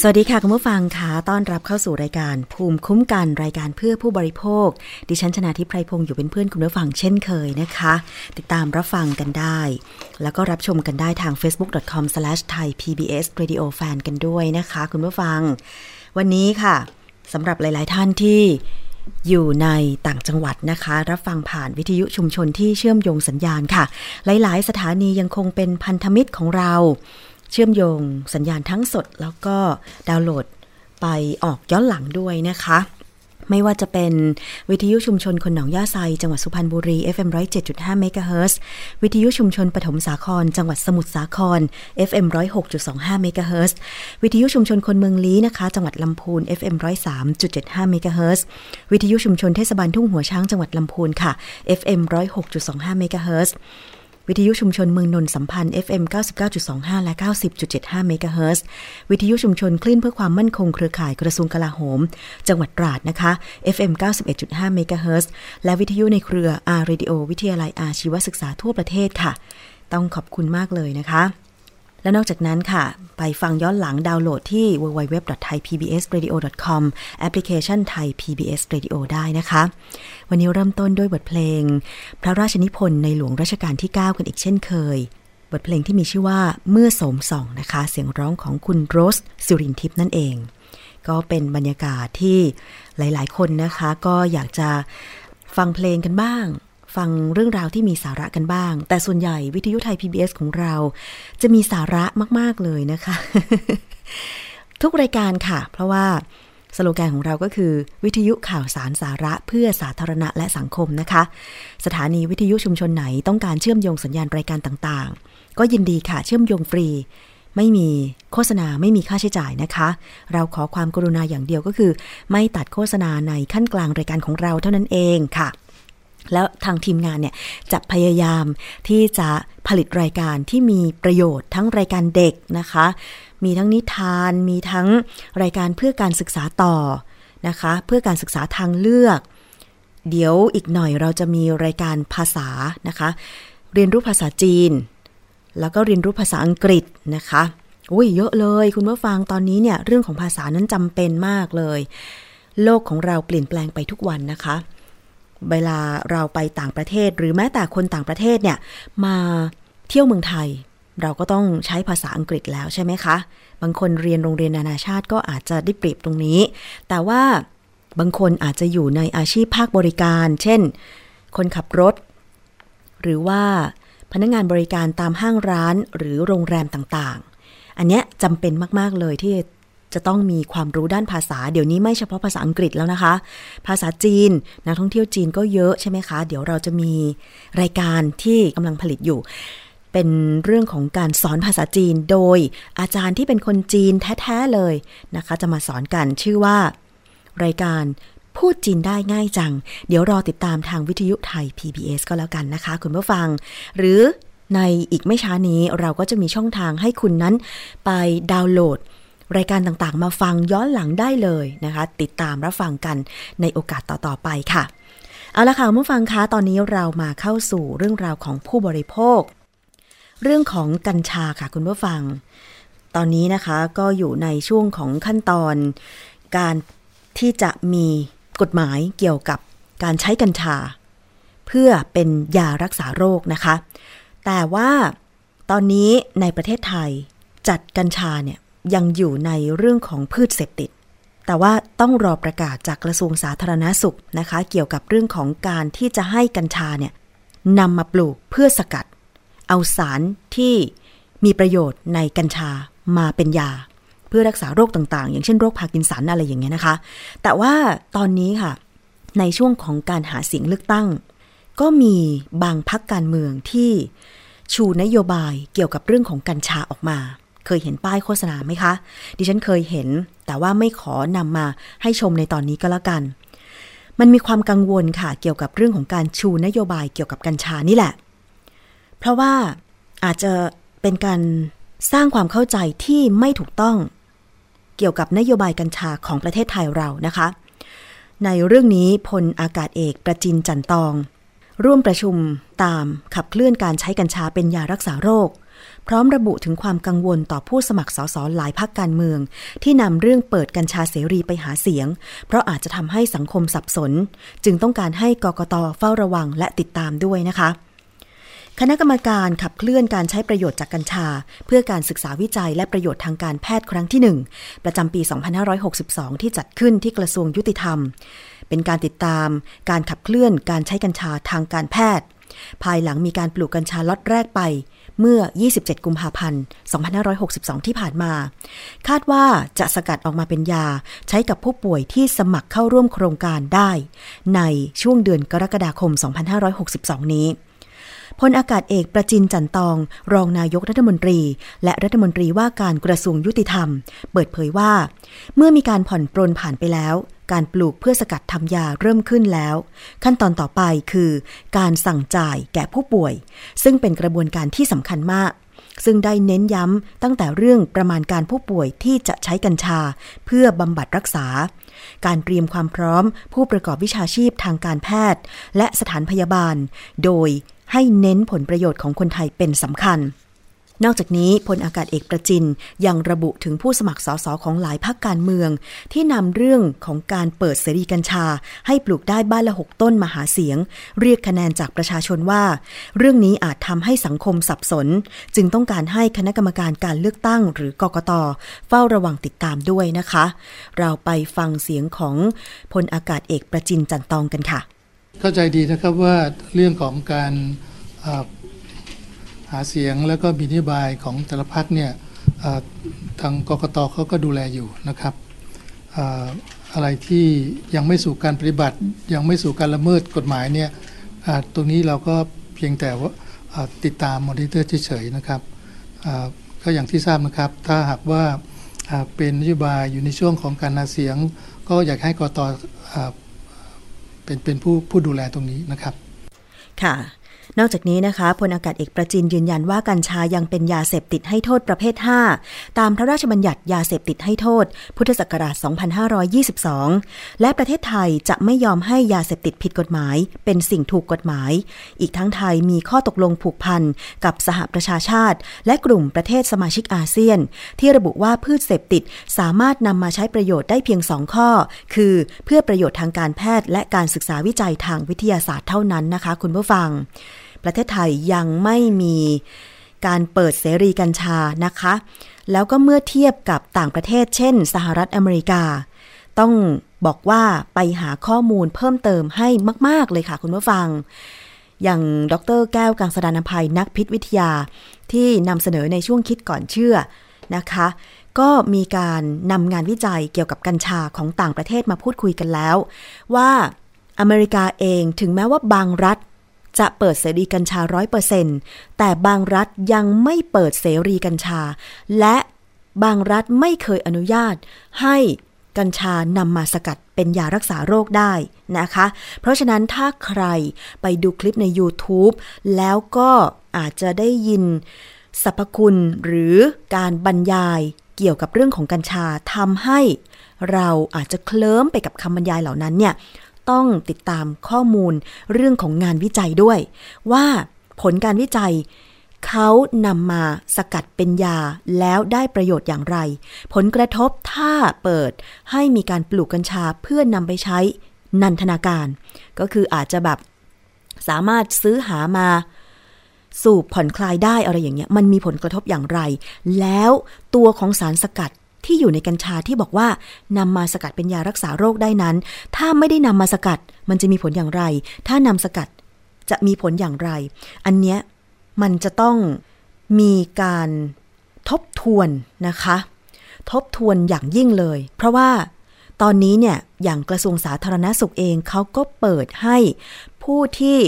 สวัสดีค่ะคุณผู้ฟังคะต้อนรับเข้าสู่รายการภูมิคุ้มกันรายการเพื่อผู้บริโภค ดิฉันชนะทิพไพรพงศ์อยู่เป็นเพื่อนคุณผู้ฟังเช่นเคยนะคะ ติดตามรับฟังกันได้ แล้วก็รับชมกันได้ทาง facebook.com/thaipbsradiofan กันด้วยนะคะ คุณผู้ฟัง วันนี้ค่ะสำหรับหลาย ๆ ท่านที่อยู่ในต่างจังหวัดนะคะ รับฟังผ่านวิทยุชุมชนที่เชื่อมโยงสัญญาณค่ะ หลาย ๆ สถานียังคงเป็นพันธมิตรของเรา เชื่อมโยงสัญญาณทั้งสดแล้วก็ดาวน์โหลดไปออกย้อนหลังด้วยนะคะ ไม่ว่าจะเป็นวิทยุชุมชนคนหนองย่าไซ จังหวัดสุพรรณบุรี FM 107.5เมกะเฮิรตซ์วิทยุชุมชนปฐมสาคร จังหวัดสมุทรสาคร FM 106.25เมกะเฮิรตซ์วิทยุชุมชนคนเมืองลี้นะคะ จังหวัดลำพูน FM 103.75เมกะเฮิรตซ์วิทยุชุมชนเทศบาลทุ่งหัวช้างจังหวัดลำพูนค่ะ FM 106.25เมกะเฮิรตซ์ วิทยุชุมชนเมืองนนท์สัมพันธ์ FM 99.25 และ 90.75 เมกะเฮิรตซ์วิทยุชุมชนคลื่นเพื่อความมั่นคงเครือข่ายกระทรวงกลาโหม จังหวัดตราดนะคะ FM 91.5 เมกะเฮิรตซ์และวิทยุในเครือ R Radio วิทยาลัยอาชีวศึกษาทั่วประเทศค่ะ ต้องขอบคุณมากเลยนะคะ และนอกจากนั้นค่ะ ไปฟังย้อนหลังดาวน์โหลดที่ www.thaipbsradio.com แอปพลิเคชัน Thai PBS Radio ได้นะคะ วันนี้เริ่มต้นด้วยบทเพลง พระราชนิพนธ์ในหลวงรัชกาลที่ 9 กันอีกเช่นเคย บทเพลงที่มีชื่อว่าเมื่อสมส่องนะคะ เสียงร้องของคุณโรสสิรินทิพย์นั่นเอง ก็เป็นบรรยากาศที่หลาย ๆ คนนะคะ ก็อยากจะฟังเพลงกันบ้าง ฟังเรื่องราวที่มีสาระกันบ้าง แต่ส่วนใหญ่วิทยุไทย PBS ของเรา จะมีสาระมาก ๆ เลยนะคะ ทุกรายการค่ะ เพราะว่าสโลแกนของเราก็คือวิทยุข่าวสารสาระเพื่อสาธารณะและสังคมนะคะ สถานีวิทยุชุมชนไหนต้องการเชื่อมโยงสัญญาณรายการต่างๆ ก็ยินดีค่ะเชื่อมโยงฟรี ไม่มีโฆษณาไม่มีค่าใช้จ่ายนะคะ เราขอความกรุณาอย่างเดียวก็คือ ไม่ตัดโฆษณาในขั้นกลางรายการของเราเท่านั้นเองค่ะ แล้วทางทีมงานเนี่ยจะพยายามที่จะผลิตรายการที่มีประโยชน์ทั้งรายการเด็กนะคะ มีทั้งนิทาน มีทั้งรายการเพื่อการศึกษาต่อนะคะ เพื่อการศึกษาทางเลือก เดี๋ยวอีกหน่อยเราจะมีรายการภาษานะคะ เรียนรู้ภาษาจีน แล้วก็เรียนรู้ภาษาอังกฤษนะคะอุ้ยเยอะเลยคุณผู้ฟังตอนนี้เนี่ยเรื่องของภาษานั้นจำเป็นมากเลย โลกของเราเปลี่ยนแปลงไปทุกวันนะคะ เวลาเราไปต่างประเทศ หรือแม้แต่คนต่างประเทศเนี่ยมาเที่ยวเมืองไทย เราก็ต้องใช้ภาษาอังกฤษแล้วใช่ไหมคะ บางคนเรียนโรงเรียนนานาชาติก็อาจจะได้เปรียบตรงนี้ แต่ว่าบางคนอาจจะอยู่ในอาชีพภาคบริการ เช่น คนขับรถ หรือว่าพนักงานบริการตามห้างร้านหรือโรงแรมต่างๆ อันเนี้ยจำเป็นมาก ๆ เลยที่ จะต้องมีความรู้ด้านภาษา เดี๋ยวนี้ไม่เฉพาะภาษาอังกฤษแล้วนะคะ ภาษาจีนนักท่องเที่ยวจีนก็เยอะใช่ไหมคะ เดี๋ยวเราจะมีรายการที่กำลังผลิตอยู่ เป็นเรื่องของการสอนภาษาจีนโดยอาจารย์ที่เป็นคนจีนแท้ๆเลยนะคะ จะมาสอนกันชื่อว่า รายการพูดจีนได้ง่ายจัง เดี๋ยวรอติดตามทางวิทยุไทย PBS ก็แล้วกันนะคะ คุณผู้ฟัง หรือในอีกไม่ช้านี้เราก็จะมีช่องทางให้คุณนั้นไปดาวน์โหลด รายการต่างๆ มาฟังย้อนหลังได้เลยนะคะ ติดตามรับฟังกันในโอกาสต่อๆไปค่ะ เอาละค่ะผู้ฟังคะตอนนี้เรามาเข้าสู่เรื่องราวของผู้บริโภค เรื่องของกัญชาค่ะคุณผู้ฟัง ตอนนี้นะคะก็อยู่ในช่วงของขั้นตอน การที่จะมีกฎหมายเกี่ยวกับการใช้กัญชา เพื่อเป็นยารักษาโรคนะคะ แต่ว่าตอนนี้ในประเทศไทยจัดกัญชาเนี่ย ยังอยู่ในเรื่องของพืชเสพติด แต่ว่าต้องรอประกาศจากกระทรวงสาธารณสุขนะคะ เกี่ยวกับเรื่องของการที่จะให้กัญชาเนี่ยนำมาปลูกเพื่อสกัด เอาสารที่มีประโยชน์ในกัญชามาเป็นยา เพื่อรักษาโรคต่าง ๆ อย่างเช่นโรคพาร์กินสันอะไรอย่างเงี้ยนะคะ แต่ว่าตอนนี้ค่ะ ในช่วงของการหาเสียงเลือกตั้ง ก็มีบางพรรคการเมืองที่ชูนโยบายเกี่ยวกับเรื่องของกัญชาออกมา เคยเห็นป้ายโฆษณาไหมคะ ดิฉันเคยเห็น แต่ว่าไม่ขอนำมาให้ชมในตอนนี้ก็แล้วกัน มันมีความกังวลค่ะ เกี่ยวกับเรื่องของการชูนโยบายเกี่ยวกับกัญชานี่แหละ เพราะว่าอาจจะเป็นการสร้างความเข้าใจที่ไม่ถูกต้อง เกี่ยวกับนโยบายกัญชาของประเทศไทยเรานะคะ ในเรื่องนี้พลอากาศเอกประจินจันตอง ร่วมประชุมตามขับเคลื่อนการใช้กัญชาเป็นยารักษาโรค พร้อมระบุถึงความกังวลต่อผู้สมัครสสหลายพักการเมือง ที่นำเรื่องเปิดกัญชาเสรีไปหาเสียง เพราะอาจจะทำให้สังคมสับสน จึงต้องการให้กกตเฝ้าระวังและติดตามด้วยนะคะ คณะกรรมการขับเคลื่อนการใช้ประโยชน์จากกัญชา เพื่อการศึกษาวิจัยและประโยชน์ทางการแพทย์ครั้งที่ 1 ประจำปี 2562 ที่จัดขึ้นที่กระทรวงยุติธรรม เป็นการติดตามการขับเคลื่อนการใช้กัญชาทางการแพทย์ ภายหลังมีการปลูกกัญชาล็อตแรกไป เมื่อ 27 กุมภาพันธ์ 2562 ที่ผ่านมา คาดว่าจะสกัดออกมาเป็นยาใช้กับผู้ป่วยที่สมัครเข้าร่วมโครงการได้ ในช่วงเดือนกรกฎาคม 2562 นี้พลอากาศเอกประจินจันตอง รองนายกรัฐมนตรี และรัฐมนตรีว่าการกระทรวงยุติธรรม เปิดเผยว่า เมื่อมีการผ่อนปรนผ่านไปแล้ว การปลูกเพื่อสกัดทำยาเริ่มขึ้นแล้ว ขั้นตอนต่อไปคือการสั่งจ่ายแก่ผู้ป่วย ซึ่งเป็นกระบวนการที่สำคัญมาก ซึ่งได้เน้นย้ำตั้งแต่เรื่องประมาณการผู้ป่วยที่จะใช้กัญชา เพื่อบำบัดรักษา การเตรียมความพร้อม ผู้ประกอบวิชาชีพทางการแพทย์ และสถานพยาบาล โดยให้เน้นผลประโยชน์ของคนไทยเป็นสำคัญ นอกจากนี้พลอากาศเอกประจินยังระบุถึงผู้สมัครสสของหลายพรรคการเมือง ที่นำเรื่องของการเปิดเสรีกัญชา ให้ปลูกได้บ้านละหกต้นมาหาเสียง เรียกคะแนนจากประชาชนว่า เรื่องนี้อาจทำให้สังคมสับสน จึงต้องการให้คณะกรรมการการเลือกตั้งหรือกกตเฝ้าระวังติดตามด้วยนะคะ เราไปฟังเสียงของพลอากาศเอกประจินจันตองกันค่ะ เข้าใจดีนะครับว่าเรื่องของการ หาเสียงแล้วก็มีนโยบายของแต่ละพักเนี่ยทางกกตเขาก็ดูแลอยู่นะครับอะไรที่ยังไม่สู่การปฏิบัติ ยังไม่สู่การละเมิดกฎหมายเนี่ยตรงนี้เราก็เพียงแต่ว่าติดตามมอนิเตอร์เฉยๆนะครับก็อย่างที่ทราบนะครับ ถ้าหากว่าเป็นนโยบายอยู่ในช่วงของการหาเสียง ก็อยากให้กตเป็นเป็นผู้ผู้ดูแลตรงนี้นะครับ ค่ะ นอกจากนี้นะคะพลอากาศเอกประจินยืนยันว่ากัญชายังเป็นยาเสพติดให้โทษประเภท 5 ตามพระราชบัญญัติยาเสพติดให้โทษ พุทธศักราช 2522 และประเทศไทยจะไม่ยอมให้ยาเสพติดผิดกฎหมาย เป็นสิ่งถูกกฎหมาย อีกทั้งไทยมีข้อตกลงผูกพันกับสหประชาชาติ และกลุ่มประเทศสมาชิกอาเซียน ที่ระบุว่าพืชเสพติดสามารถนำมาใช้ประโยชน์ได้เพียงสองข้อ คือเพื่อประโยชน์ทางการแพทย์และการศึกษาวิจัยทางวิทยาศาสตร์เท่านั้นนะคะ คุณผู้ฟัง ประเทศไทยยังไม่มีการเปิดเสรีกัญชานะคะ แล้วก็เมื่อเทียบกับต่างประเทศ เช่น สหรัฐอเมริกา ต้องบอกว่าไปหาข้อมูลเพิ่มเติมให้มาก ๆ เลยค่ะคุณผู้ฟัง อย่างดรแก้วกังสดานภัยนักพิษวิทยาที่นำเสนอในช่วงคิดก่อนเชื่อนะคะ ก็มีการนำงานวิจัยเกี่ยวกับกัญชาของต่างประเทศมาพูดคุยกันแล้ว ว่าอเมริกาเองถึงแม้ว่าบางรัฐ จะเปิดเสรีกัญชาร้อยเปอร์เซ็นแต่บางรัฐยังไม่เปิดเสรีกัญชา และบางรัฐไม่เคยอนุญาต ให้กัญชานำมาสกัดเป็นยารักษาโรคได้นะคะ เพราะฉะนั้นถ้าใครไปดูคลิปใน YouTube แล้วก็อาจจะได้ยินสรรพคุณหรือการบรรยายเกี่ยวกับเรื่องของกัญชาทำให้เราอาจจะเคลิ้มไปกับคำบรรยายเหล่านั้นเนี่ย ต้องติดตามข้อมูลเรื่องของงานวิจัยด้วย ว่าผลการวิจัย เขานำมาสกัดเป็นยาแล้วได้ประโยชน์อย่างไร ผลกระทบถ้าเปิดให้มีการปลูกกัญชาเพื่อนำไปใช้นันทนาการ ก็คืออาจจะแบบสามารถซื้อหามาสูบผ่อนคลายได้อะไรอย่างเงี้ยมันมีผลกระทบอย่างไร แล้วตัวของสารสกัด ที่อยู่ในกัญชาที่บอกว่านำมาสกัดเป็นยารักษาโรคได้นั้น ถ้าไม่ได้นำมาสกัดมันจะมีผลอย่างไร ถ้านำสกัดจะมีผลอย่างไร อันเนี้ยมันจะต้องมีการทบทวนนะคะ ทบทวนอย่างยิ่งเลย เพราะว่าตอนนี้เนี่ยอย่างกระทรวงสาธารณสุขเองเขาก็เปิดให้ผู้ที่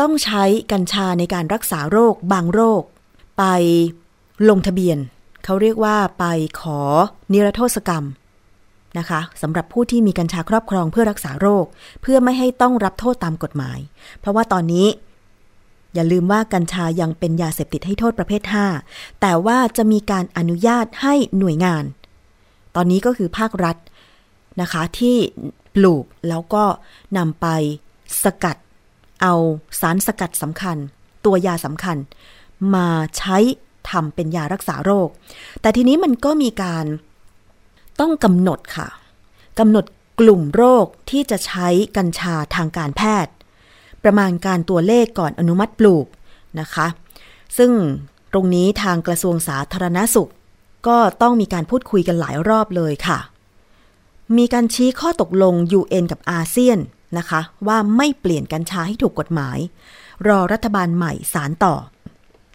ต้องใช้กัญชาในการรักษาโรคบางโรค ไปลงทะเบียน เขาเรียกว่าไปขอนิรโทษกรรมนะคะสำหรับผู้ที่มีกัญชาครอบครองเพื่อรักษาโรค เพื่อไม่ให้ต้องรับโทษตามกฎหมาย เพราะว่าตอนนี้ อย่าลืมว่ากัญชายังเป็นยาเสพติดให้โทษประเภท 5 แต่ว่าจะมีการอนุญาตให้หน่วยงาน ตอนนี้ก็คือภาครัฐนะคะที่ปลูกแล้วก็นำไปสกัด เอาสารสกัดสำคัญ ตัวยาสำคัญ มาใช้ ทำเป็นยารักษาโรค แต่ทีนี้มันก็มีการต้องกำหนดค่ะกำหนดกลุ่มโรคที่จะใช้กัญชาทางการแพทย์ ประมาณการตัวเลขก่อนอนุมัติปลูกนะคะ ซึ่งตรงนี้ทางกระทรวงสาธารณสุข ก็ต้องมีการพูดคุยกันหลายรอบเลยค่ะ มีการชี้ข้อตกลง UN กับอาเซียนนะคะ ว่าไม่เปลี่ยนกัญชาให้ถูกกฎหมาย รอรัฐบาลใหม่สารต่อ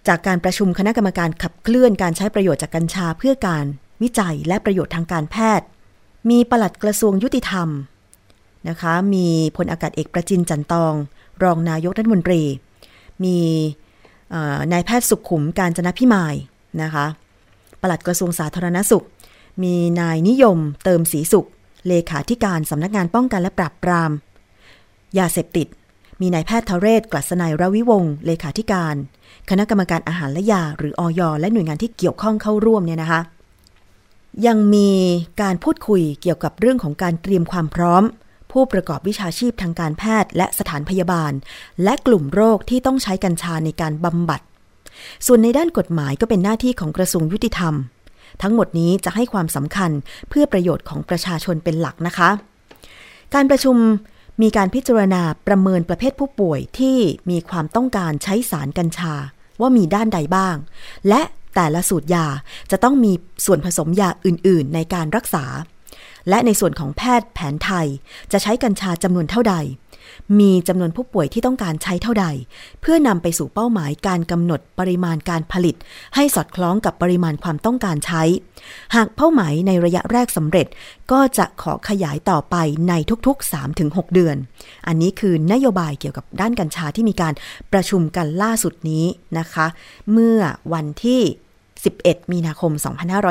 จากการประชุมคณะกรรมการขับเคลื่อนการใช้ประโยชน์จากกัญชาเพื่อการวิจัยและประโยชน์ทางการแพทย์ มีปลัดกระทรวงยุติธรรมนะคะ มีพลอากาศเอกประจินจันตอง รองนายกรัฐมนตรี มีนายแพทย์สุขขุมการจนพิมายนะคะปลัดกระทรวงสาธารณสุข มีนายนิยมเติมสีสุข เลขาธิการสำนักงานป้องกันและปราบปราม ยาเสพติด มีนายแพทย์ทเรศกลัสนายรวิวงศ์เลขาธิการ คณะกรรมการอาหารและยา หรืออยและหน่วยงานที่เกี่ยวข้องเข้าร่วมเนี่ยนะคะ ยังมีการพูดคุยเกี่ยวกับเรื่องของการเตรียมความพร้อม ผู้ประกอบวิชาชีพทางการแพทย์ และสถานพยาบาล และกลุ่มโรคที่ต้องใช้กัญชาในการบำบัด ส่วนในด้านกฎหมายก็เป็นหน้าที่ของกระทรวงยุติธรรม ทั้งหมดนี้จะให้ความสำคัญเพื่อประโยชน์ของประชาชนเป็นหลักนะคะ การประชุม มีการพิจารณาประเมินประเภทผู้ป่วยที่มีความต้องการใช้สารกัญชา ว่ามีด้านใดบ้าง และแต่ละสูตรยาจะต้องมีส่วนผสมยาอื่น ๆ ในการรักษา และในส่วนของแพทย์แผนไทยจะใช้กัญชาจำนวนเท่าใด มีจำนวนผู้ป่วยที่ต้องการใช้เท่าใด เพื่อนำไปสู่เป้าหมายการกำหนดปริมาณการผลิต ให้สอดคล้องกับปริมาณความต้องการใช้ หากเป้าหมายในระยะแรกสำเร็จ ก็จะขอขยายต่อไปในทุกๆ 3-6 เดือน อันนี้คือนโยบายเกี่ยวกับด้านกัญชาที่มีการประชุมกันล่าสุดนี้นะคะ เมื่อวันที่ 11 มีนาคม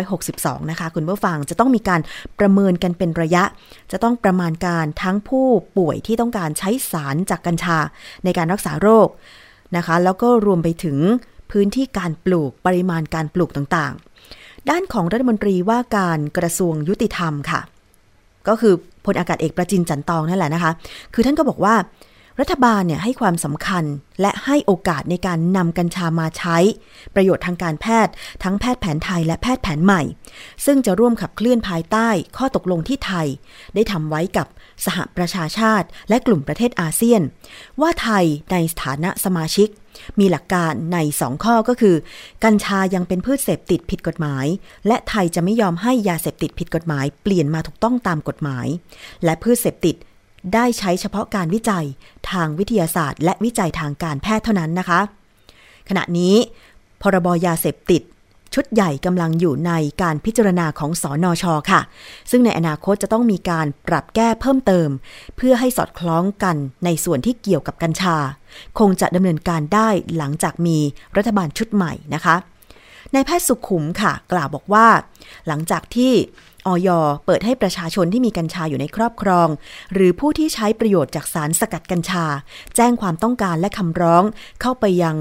2562 นะคะ คุณผู้ฟังจะต้องมีการประเมินกันเป็นระยะ จะต้องประมาณการทั้งผู้ป่วยที่ต้องการใช้สารจากกัญชาในการรักษาโรคนะคะ แล้วก็รวมไปถึงพื้นที่การปลูกปริมาณการปลูกต่างๆ ด้านของรัฐมนตรีว่าการกระทรวงยุติธรรมค่ะ ก็คือพลอากาศเอกประจินจันตองนั่นแหละนะคะ คือท่านก็บอกว่า รัฐบาลเนี่ยให้ความสำคัญและให้โอกาสในการนำกัญชามาใช้ ประโยชน์ทางการแพทย์ ทั้งแพทย์แผนไทยและแพทย์แผนใหม่ ซึ่งจะร่วมขับเคลื่อนภายใต้ข้อตกลงที่ไทย ได้ทำไว้กับสหประชาชาติ และกลุ่มประเทศอาเซียน ว่าไทยในฐานะสมาชิก มีหลักการใน 2 ข้อก็คือ กัญชายังเป็นพืชเสพติดผิดกฎหมาย และไทยจะไม่ยอมให้ยาเสพติดผิดกฎหมาย เปลี่ยนมาถูกต้องตามกฎหมาย และพืชเสพติด ได้ใช้เฉพาะการวิจัยทางวิทยาศาสตร์ และวิจัยทางการแพทย์เท่านั้นนะคะ ขณะนี้พรบยาเสพติด ชุดใหญ่กำลังอยู่ในการพิจารณาของสอนอชอค่ะ ซึ่งในอนาคตจะต้องมีการปรับแก้เพิ่มเติม เพื่อให้สอดคล้องกันในส่วนที่เกี่ยวกับกัญชา คงจะดำเนินการได้หลังจากมีรัฐบาลชุดใหม่นะคะนายแพทย์สุขุมค่ะ กล่าวบอกว่า หลังจากที่ ออยเปิดให้ประชาชนที่มีกัญชาอยู่ในครอบครอง หรือผู้ที่ใช้ประโยชน์จากสารสกัดกัญชา แจ้งความต้องการและคำร้องเข้าไปยัง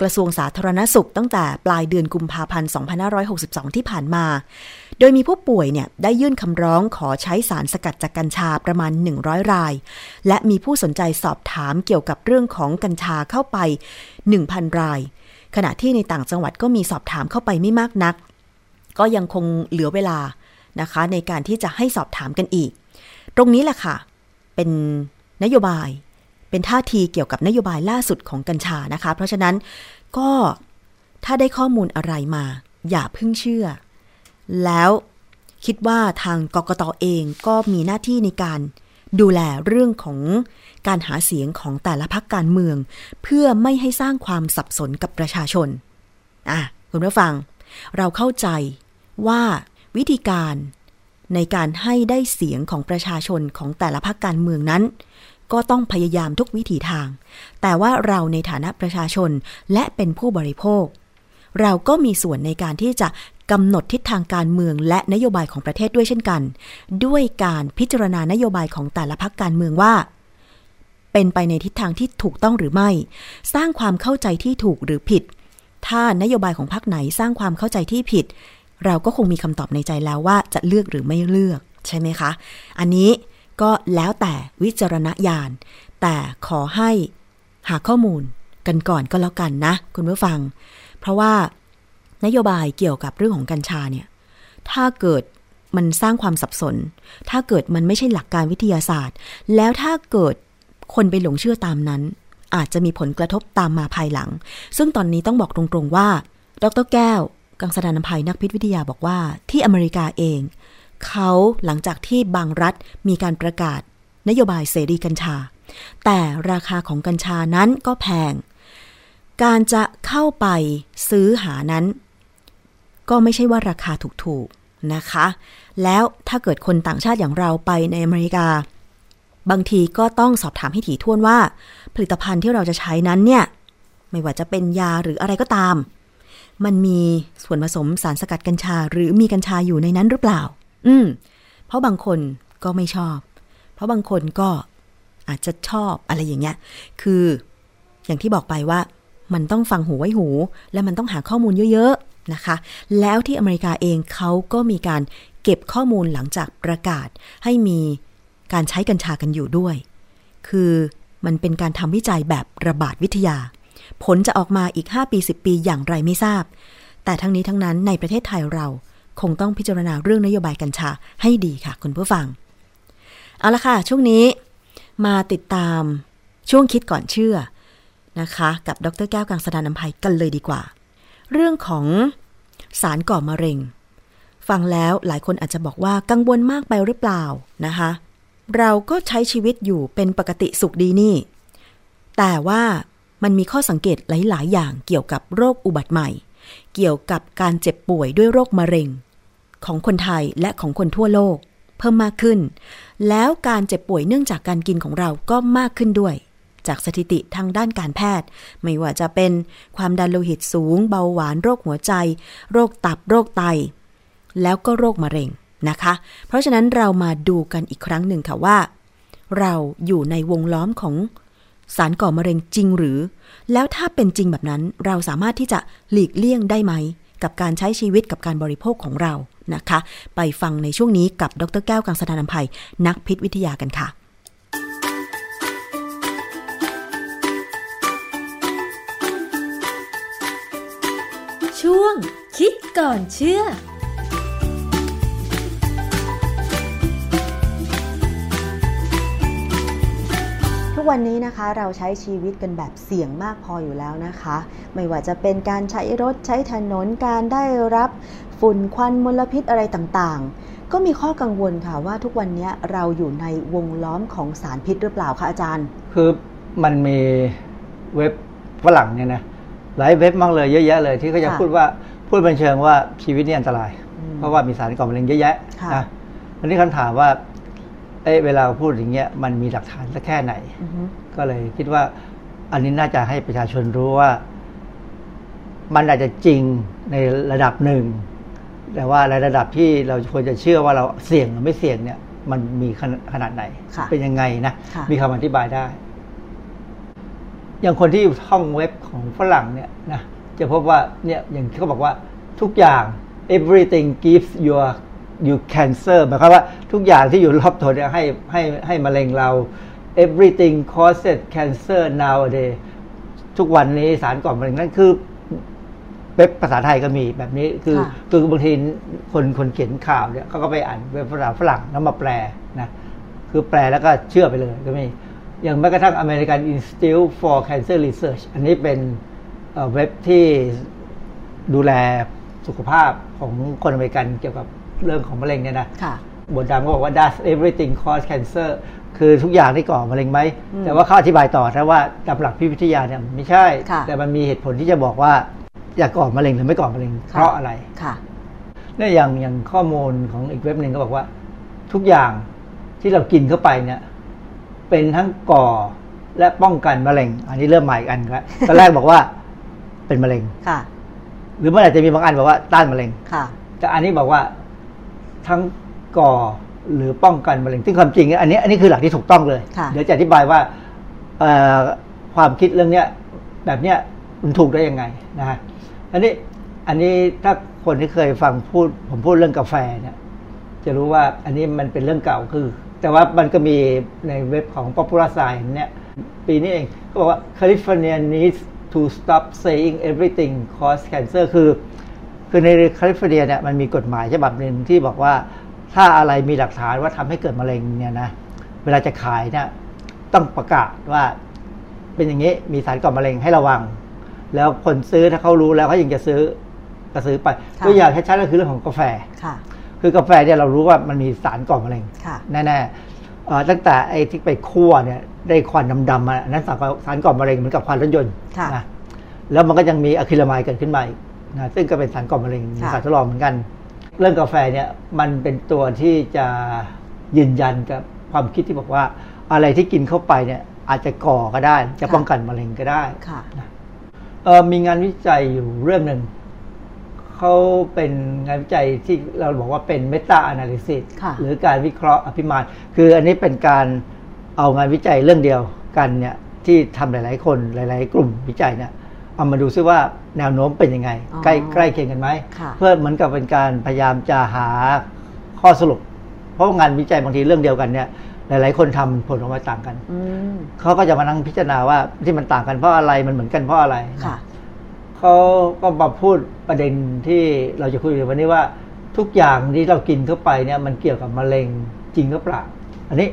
กระทรวงสาธารณสุขตั้งแต่ปลายเดือนกุมภาพันธ์ 2562 ที่ผ่านมา โดยมีผู้ป่วยเนี่ยได้ยื่นคำร้องขอใช้สารสกัดจากกัญชาประมาณ 100 ราย และมีผู้สนใจสอบถามเกี่ยวกับเรื่องของกัญชาเข้าไป 1,000 ราย ขณะที่ในต่างจังหวัดก็มีสอบถามเข้าไปไม่มากนัก ก็ยังคงเหลือเวลา นะคะ ในการที่จะให้สอบถามกันอีก ตรงนี้แหละค่ะ เป็นนโยบาย เป็นท่าทีเกี่ยวกับนโยบายล่าสุดของกัญชานะคะ เพราะฉะนั้นก็ถ้าได้ข้อมูลอะไรมา อย่าเพิ่งเชื่อ แล้วคิดว่าทางกกตเองก็มีหน้าที่ในการดูแลเรื่องของการหาเสียงของแต่ละพักการเมือง เพื่อไม่ให้สร้างความสับสนกับประชาชน อะ คุณผู้ฟัง เราเข้าใจว่า วิธีการในการให้ได้เสียงของประชาชนของแต่ละพักการเมืองนั้น ก็ต้องพยายามทุกวิถีทาง แต่ว่าเราในฐานะประชาชนและเป็นผู้บริโภค เราก็มีส่วนในการที่จะกำหนดทิศทางการเมืองและนโยบายของประเทศด้วยเช่นกัน ด้วยการพิจารณานโยบายของแต่ละพักการเมืองว่า เป็นไปในทิศทางที่ถูกต้องหรือไม่ สร้างความเข้าใจที่ถูกหรือผิด ถ้านโยบายของพรรคไหนสร้างความเข้าใจที่ผิด เราก็คงมีคำตอบในใจแล้วว่าจะเลือกหรือไม่เลือกใช่ไหมคะ อันนี้ก็แล้วแต่วิจารณญาณ แต่ขอให้หาข้อมูลกันก่อนก็แล้วกันนะ คุณผู้ฟัง เพราะว่านโยบายเกี่ยวกับเรื่องของกัญชาเนี่ย ถ้าเกิดมันสร้างความสับสน ถ้าเกิดมันไม่ใช่หลักการวิทยาศาสตร์ แล้วถ้าเกิดคนไปหลงเชื่อตามนั้น อาจจะมีผลกระทบตามมาภายหลัง ซึ่งตอนนี้ต้องบอกตรงๆว่า ดรแก้ว กังสดานนภัยนักพิษวิทยาบอกว่า ที่อเมริกาเอง เขาหลังจากที่บางรัฐมีการประกาศ นโยบายเสรีกัญชา แต่ราคาของกัญชานั้นก็แพง การจะเข้าไปซื้อหานั้น ก็ไม่ใช่ว่าราคาถูกๆนะคะ แล้วถ้าเกิดคนต่างชาติอย่างเราไปในอเมริกา บางทีก็ต้องสอบถามให้ถี่ถ้วนว่า ผลิตภัณฑ์ที่เราจะใช้นั้นเนี่ยไม่ว่าจะเป็นยาหรืออะไรก็ตาม มันมีส่วนผสมสารสกัดกัญชา หรือมีกัญชาอยู่ในนั้นหรือเปล่า อืม เพราะบางคนก็ไม่ชอบ เพราะบางคนก็อาจจะชอบอะไรอย่างเงี้ย คืออย่างที่บอกไปว่ามันต้องฟังหูไว้หู และมันต้องหาข้อมูลเยอะๆนะคะ แล้วที่อเมริกาเองเขาก็มีการเก็บข้อมูลหลังจากประกาศให้มีการใช้กัญชากันอยู่ด้วย คือมันเป็นการทำวิจัยแบบระบาดวิทยา ผลจะออกมาอีก 5 ปี 10 ปีอย่างไรไม่ทราบ แต่ทั้งนี้ทั้งนั้นในประเทศไทยเราคงต้องพิจารณาเรื่องนโยบายกัญชาให้ดีค่ะ คุณผู้ฟัง เอาละค่ะ ช่วงนี้มาติดตามช่วงคิดก่อนเชื่อนะคะ กับดรแก้วกังสดานนภัยกันเลยดีกว่า เรื่องของสารก่อมะเร็ง ฟังแล้วหลายคนอาจจะบอกว่ากังวลมากไปหรือเปล่านะคะ เราก็ใช้ชีวิตอยู่เป็นปกติสุขดีนี่ แต่ว่า มันมีข้อสังเกตหลาย ๆ อย่างเกี่ยวกับโรคอุบัติใหม่ เกี่ยวกับการเจ็บป่วยด้วยโรคมะเร็ง ของคนไทยและของคนทั่วโลก เพิ่มมากขึ้น แล้วการเจ็บป่วยเนื่องจากการกินของเราก็มากขึ้นด้วย จากสถิติทางด้านการแพทย์ ไม่ว่าจะเป็นความดันโลหิตสูง เบาหวานโรคหัวใจ โรคตับโรคไต แล้วก็โรคมะเร็งนะคะ เพราะฉะนั้นเรามาดูกันอีกครั้งหนึ่งค่ะว่า เราอยู่ในวงล้อมของ สารก่อมะเร็งจริงหรือ แล้วถ้าเป็นจริงแบบนั้นเราสามารถที่จะหลีกเลี่ยงได้ไหม กับการใช้ชีวิตกับการบริโภคของเรานะคะ ไปฟังในช่วงนี้กับดรแก้วกังสดานนภัย นักพิษวิทยากันค่ะช่วงคิดก่อนเชื่อ กวันนี้นะคะเราใช้ชีวิตกันแบบเสี่ยงมากพออยู่แล้วนะคะ ไม่ว่าจะเป็นการใช้รถใช้ถนนการได้รับฝุ่นควันมลพิษอะไรต่างๆ ก็มีข้อกังวลค่ะว่าทุกวันนี้เราอยู่ในวงล้อมของสารพิษหรือเปล่าคะอาจารย์ คือมันมีเว็บฝรั่งเนี่ยนะหลายเว็บมากเลยเยอะแยะเลยที่เขาจะค่ะพูดว่าพูดเป็นเชิงว่าชีวิตนี่อันตรายอืมเพราะว่ามีสารก่อมะเร็งเยอะแยะค่ะนะอันนี้คำถามว่า เอ้เวลาพูดอย่างเงี้ยมันมีหลักฐานสักแค่ไหนอือฮึก็เลยคิดว่า อันนี้น่าจะให้ประชาชนรู้ว่า มันอาจจะจริงในระดับหนึ่ง แต่ว่าในระดับที่เราควรจะเชื่อว่าเราเสี่ยงหรือไม่เสี่ยงเนี่ย มันมีขนาดขนาดไหนค่ะเป็นยังไงนะค่ะมีคำอธิบายได้ อย่างคนที่อยู่ท่องเว็บของฝรั่งเนี่ยนะจะพบว่าเนี่ยอย่างที่เขาบอกว่าทุกอย่าง everything gives your you cancer หมายความว่าทุกอย่างที่อยู่รอบตัวเนี่ยให้ให้ให้มะเร็งเรา everything causes cancer nowadays ทุกวันนี้สารก่อมะเร็งนั่นคือเว็บภาษาไทยก็มีแบบนี้คือค่ะคือบางทีคนคนเขียนข่าวเนี่ยเขาก็ไปอ่านเว็บภาษาฝรั่งแล้วมาแปลนะคือแปลแล้วก็เชื่อไปเลยก็มีอย่างแม้กระทั่ง American Institute for Cancer Research อันนี้เป็นเอ่อเว็บที่ดูแลสุขภาพของคนอเมริกันเกี่ยวกับ เรื่องของมะเร็งเนี่ยนะค่ะบทดำก็บอกว่า does everything cause cancer คือทุกอย่างที่ก่อมะเร็งไหมอืมแต่ว่าเขาอธิบายต่อนะว่าตามหลักพิวิทยาเนี่ยไม่ใช่ค่ะแต่มันมีเหตุผลที่จะบอกว่า อยากก่อมะเร็งหรือไม่ก่อมะเร็งเพราะอะไรค่ะเนี่ยอย่างอย่างข้อมูลของอีกเว็บหนึ่งก็บอกว่า ทุกอย่างที่เรากินเข้าไปเนี่ย เป็นทั้งก่อและป้องกันมะเร็ง อันนี้เริ่มใหม่อีกอันแล้วตอนแรกบอกว่าเป็นมะเร็งค่ะ หรือเมื่อไหร่จะมีบางอันบอกว่าต้านมะเร็งค่ะ แต่อันนี้บอกว่า ทั้งก่อหรือป้องกันมะเร็งซึ่งความจริง อันนี้อันนี้คือหลักที่ถูกต้องเลยค่ะเดี๋ยวจะอธิบายว่าเอ่อความคิดเรื่องเนี้ยแบบเนี้ยมันถูกได้ยังไงนะฮะอันนี้อันนี้ถ้าคนที่เคยฟังพูด ผมพูดเรื่องกาแฟเนี่ย จะรู้ว่าอันนี้มันเป็นเรื่องเก่าคือ แต่ว่ามันก็มีในเว็บของ Popular Science เนี่ย ปีนี้เองก็บอกว่า California needs to stop saying everything cause cancer คือ คือในแคลิฟอร์เนียเนี่ยมันมีกฎหมายฉบับหนึ่งที่บอกว่าถ้าอะไรมีหลักฐานว่าทำให้เกิดมะเร็งเนี่ยนะเวลาจะขายเนี่ยต้องประกาศว่าเป็นอย่างนี้มีสารก่อมะเร็งให้ระวัง แล้วคนซื้อถ้าเขารู้แล้วเขายังจะซื้อก็ซื้อไปค่ะตัวอย่างชัดๆก็คือเรื่องของกาแฟค่ะ คือกาแฟเนี่ยเรารู้ว่ามันมีสารก่อมะเร็งค่ะแน่ๆเอ่อตั้งแต่ไอ้ที่ไปคั่วเนี่ยได้ควันดำๆมาอันนั้นสารก่อสารก่อมะเร็งเหมือนกับควันรถยนต์ค่ะนะแล้วมันก็ยังมีอะคริลามายด์เกิดขึ้นมาอีก นะซึ่งก็เป็นสารก่อมะเร็งมีค่ะสารทดลองเหมือนกัน เรื่องกาแฟเนี่ยมันเป็นตัวที่จะยืนยันกับความคิดที่บอกว่า อะไรที่กินเข้าไปเนี่ยอาจจะก่อก็ได้ จะป้องกันมะเร็งก็ได้ค่ะเออมีงานวิจัยอยู่เรื่องหนึ่งเขาเป็นงานวิจัยที่เราบอกว่าเป็นเมตา a อ a l y ซิสค่ะหรือการวิเคราะห์อภิมานคืออันนี้เป็นการเอางานวิจัยเรื่องเดียวกันเนี่ยที่ทำหลาย ๆ คนหลาย ๆ กลุ่มวิจัยเนี่ย เอามาดูซิว่าแนวโน้มเป็นยังไงอ๋อใกล้ใกล้เคียงกันไหมค่ะเพื่อเหมือนกับเป็นการพยายามจะหาข้อสรุป เพราะว่างานวิจัยบางทีเรื่องเดียวกันเนี่ยหลาย ๆ คนทำผลออกมาต่างกันอืมเขาก็จะมานั่งพิจารณาว่าที่มันต่างกันเพราะอะไรมันเหมือนกันเพราะอะไรนะค่ะเขาก็มาพูดประเด็นที่เราจะคุยกันวันนี้ว่าทุกอย่างที่เรากินเข้าไปเนี่ยมันเกี่ยวกับมะเร็งจริงหรือเปล่า อันนี้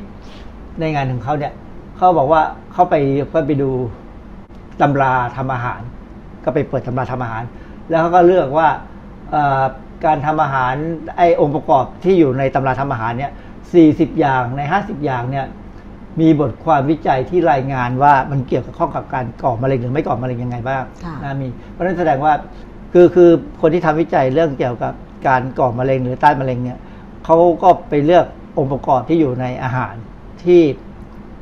ในงานของเขาเนี่ยเขาบอกว่าเขาไปก็ไปดูตำราทำอาหาร ก็ไปเปิดตำราทำอาหาร แล้วเขาก็เลือกว่าเอ่อการทำอาหารไอ้องค์ประกอบที่อยู่ในตำราทำอาหารเนี่ย40 อย่างใน 50 อย่างเนี่ยมีบทความวิจัยที่รายงานว่ามันเกี่ยวกับข้องกับการก่อมะเร็งหรือไม่ก่อมะเร็งยังไงบ้างค่ะนะมีเพราะฉะนั้นแสดงว่าคือคือคนที่ทำวิจัยเรื่องเกี่ยวกับการก่อมะเร็งหรือต้านมะเร็งเนี่ยเขาก็ไปเลือกองค์ประกอบที่อยู่ในอาหารที่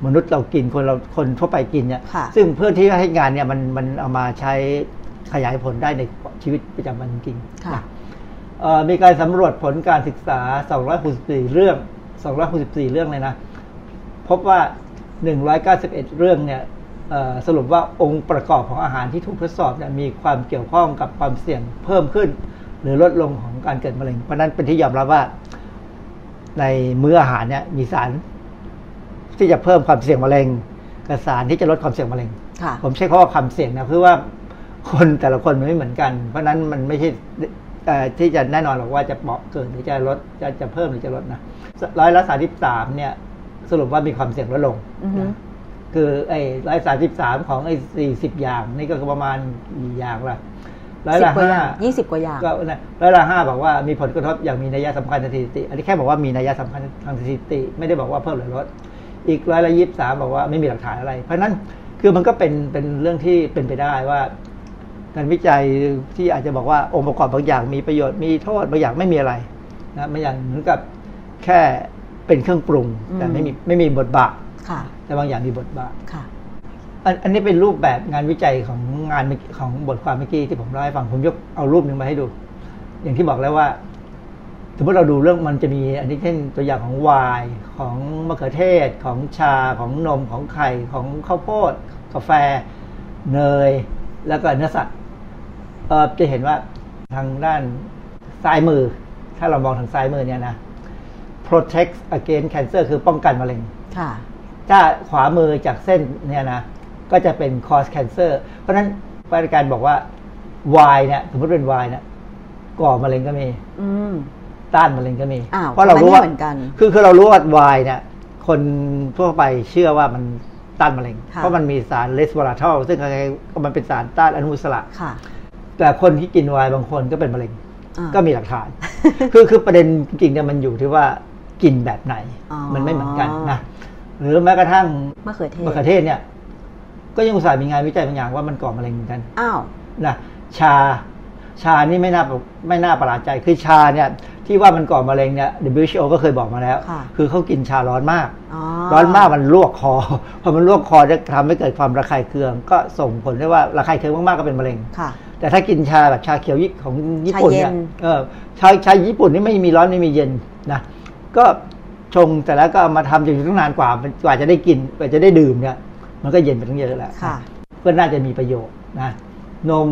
มนุษย์เรากินคนเราคนทั่วไปกินเนี่ยค่ะซึ่งเพื่อที่จะให้งานเนี่ยมันมันเอามาใช้ ขยายผลได้ในชีวิตประจำวันจริงๆค่ะนะเอ่อมีการสำรวจผลการศึกษา 264 เรื่อง 264 เรื่องเลยนะ พบว่า 191 เรื่องเนี่ยเอ่อสรุปว่าองค์ประกอบของอาหารที่ถูกทดสอบเนี่ยมีความเกี่ยวข้องกับความเสี่ยงเพิ่มขึ้น หรือลดลงของการเกิดมะเร็ง เพราะฉะนั้นเป็นที่ยอมรับว่า ในมื้ออาหารเนี่ยมีสาร ที่จะเพิ่มความเสี่ยงมะเร็งกับสารที่จะลดความเสี่ยงมะเร็งค่ะผมใช้คำว่าความเสี่ยงนะเพื่อว่า คนแต่ละคนมันไม่เหมือนกัน เพราะฉะนั้นมันไม่ใช่เอ่อที่จะแน่นอนหรอกว่าจะเหมาะเกินหรือจะลดจะจะเพิ่มหรือจะลดนะร้อยละสามสิบสามเนี่ย สรุปว่ามีความเสี่ยงลดลงอือฮึนะคือไอ้ร้อยสามสิบสามของไอ้สี่สิบอย่าง นี่ก็ประมาณกี่อย่างละร้อยสิบละกว่าอห้าย่างยี่สิบกว่าอย่างก็นะร้อยละห้าบอกว่ามีผลกระทบอย่างมีนัยสำคัญทางสถิติ อันนี้แค่บอกว่ามีนัยสำคัญทางสถิติ ไม่ได้บอกว่าเพิ่มหรือลดอีกร้อยละยี่สามบอกว่าไม่มีหลักฐานอะไร เพราะฉะนั้นคือมันก็เป็นเป็นเรื่องที่เป็นไปได้ว่า การวิจัยที่อาจจะบอกว่าองค์ประกอบบางอย่างมีประโยชน์มีโทษบางอย่างไม่มีอะไรนะไม่อย่างเหมือนกับแค่เป็นเครื่องปรุง แต่ไม่มีไม่มีบทบาทค่ะแต่บางอย่างมีบทบาทค่ะอันอันนี้เป็นรูปแบบงานวิจัยของงานเมื่อกี้ของบทความเมื่อกี้ที่ผมเล่าให้ฟังผมยกเอารูปหนึ่งมาให้ดู อย่างที่บอกแล้วว่าสมมติเราดูเรื่องมันจะมี อันนี้เช่นตัวอย่างของไวน์ของมะเขือเทศของชาของนมของไข่ของข้าวโพด กาแฟ เนย แล้วก็เนื้อสัตว์ เอ่อจะเห็นว่าทางด้านซ้ายมือ ถ้าเรามองทางซ้ายมือเนี่ยนะ protect against cancer คือป้องกันมะเร็งค่ะถ้าขวามือจากเส้นเนี่ยนะ ก็จะเป็น cause cancer เพราะฉะนั้นบริการบอกว่า Y เนี่ยสมมติเป็น Y เนี่ยก่อมะเร็งก็มี อืมต้านมะเร็งก็มีอ้าวเพราะเรารู้ว่าทำไมไม่เหมือนกันคือคือเรารู้ว่า Y เนี่ยคนทั่วไปเชื่อว่ามันต้านมะเร็งค่ะเพราะมันมีสารเลสวอราทอลซึ่งอะไรก็มันเป็นสารต้านอนุมูลอิสระค่ะ แต่คนที่กินไวน์บางคนก็เป็นมะเร็งอ่าก็มีหลักฐาน คือคือประเด็นจริงๆเนี่ยมันอยู่ที่ว่ากินแบบไหนอ๋อมันไม่เหมือนกันนะหรือแม้กระทั่งมะเขือเทศมะเขือเทศเนี่ย ก็ยังอุตส่าห์มีงานวิจัยบางอย่างว่ามันก่อมะเร็งเหมือนกันอ้าวนะชา ชานี่ไม่น่าไม่น่าประหลาดใจคือชาเนี่ย ที่ว่ามันก่อมะเร็งเนี่ย WHO ก็เคยบอกมาแล้วค่ะคือเขากินชาร้อนมากอ๋อร้อนมากมันลวกคอ พอมันลวกคอจะทำให้เกิดความระคายเคือง ก็ส่งผลได้ว่าระคายเคืองมากๆก็เป็นมะเร็งค่ะแต่ถ้ากินชาแบบชาเขียวยิของญี่ปุ่นเนี่ยชาเย็นเออชาชาญี่ปุ่นนี่ไม่มีร้อนไม่มีเย็นนะก็ชงแต่แล้วก็เอามาทำจนตั้งนานกว่ากว่าจะได้กินกว่าจะได้ดื่มเนี่ย มันก็เย็นไปตั้งเยอะแล้วค่ะก็น่าจะมีประโยชน์นะนม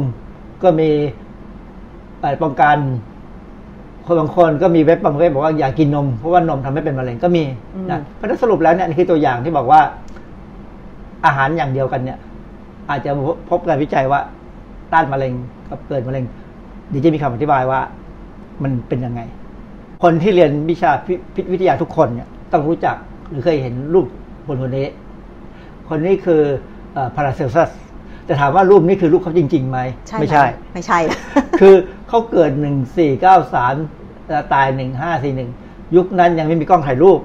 ก็มีเอ่อป้องกัน คนบางคนก็มีเว็บบางเว็บบอกว่าอย่ากินนมเพราะว่านมทำให้เป็นมะเร็งก็มีนะเพราะฉะนั้นสรุปแล้วเนี่ยนี่คือตัวอย่างที่บอกว่า อาหารอย่างเดียวกันเนี่ย อาจจะพบการวิจัยว่า ต้านมะเร็งกับเกิดมะเร็งเดี๋ยวจะมีคำอธิบายว่า มันเป็นยังไง คนที่เรียนวิชาพิพิษวิทยาทุกคนเนี่ยต้องรู้จักหรือเคยเห็นรูปคนคนนี้ คนนี้คือพาราเซลซัสแต่ถามว่ารูปนี้คือรูปเขาจริงๆไหมใช่ไม่ใช่หไม่ใช่ คือเขาเกิดหนึ่งสี่เก้าสาม ตายหนึ่งห้าสี่หนึ่งยุคนั้นยังไม่มีกล้องถ่ายรูป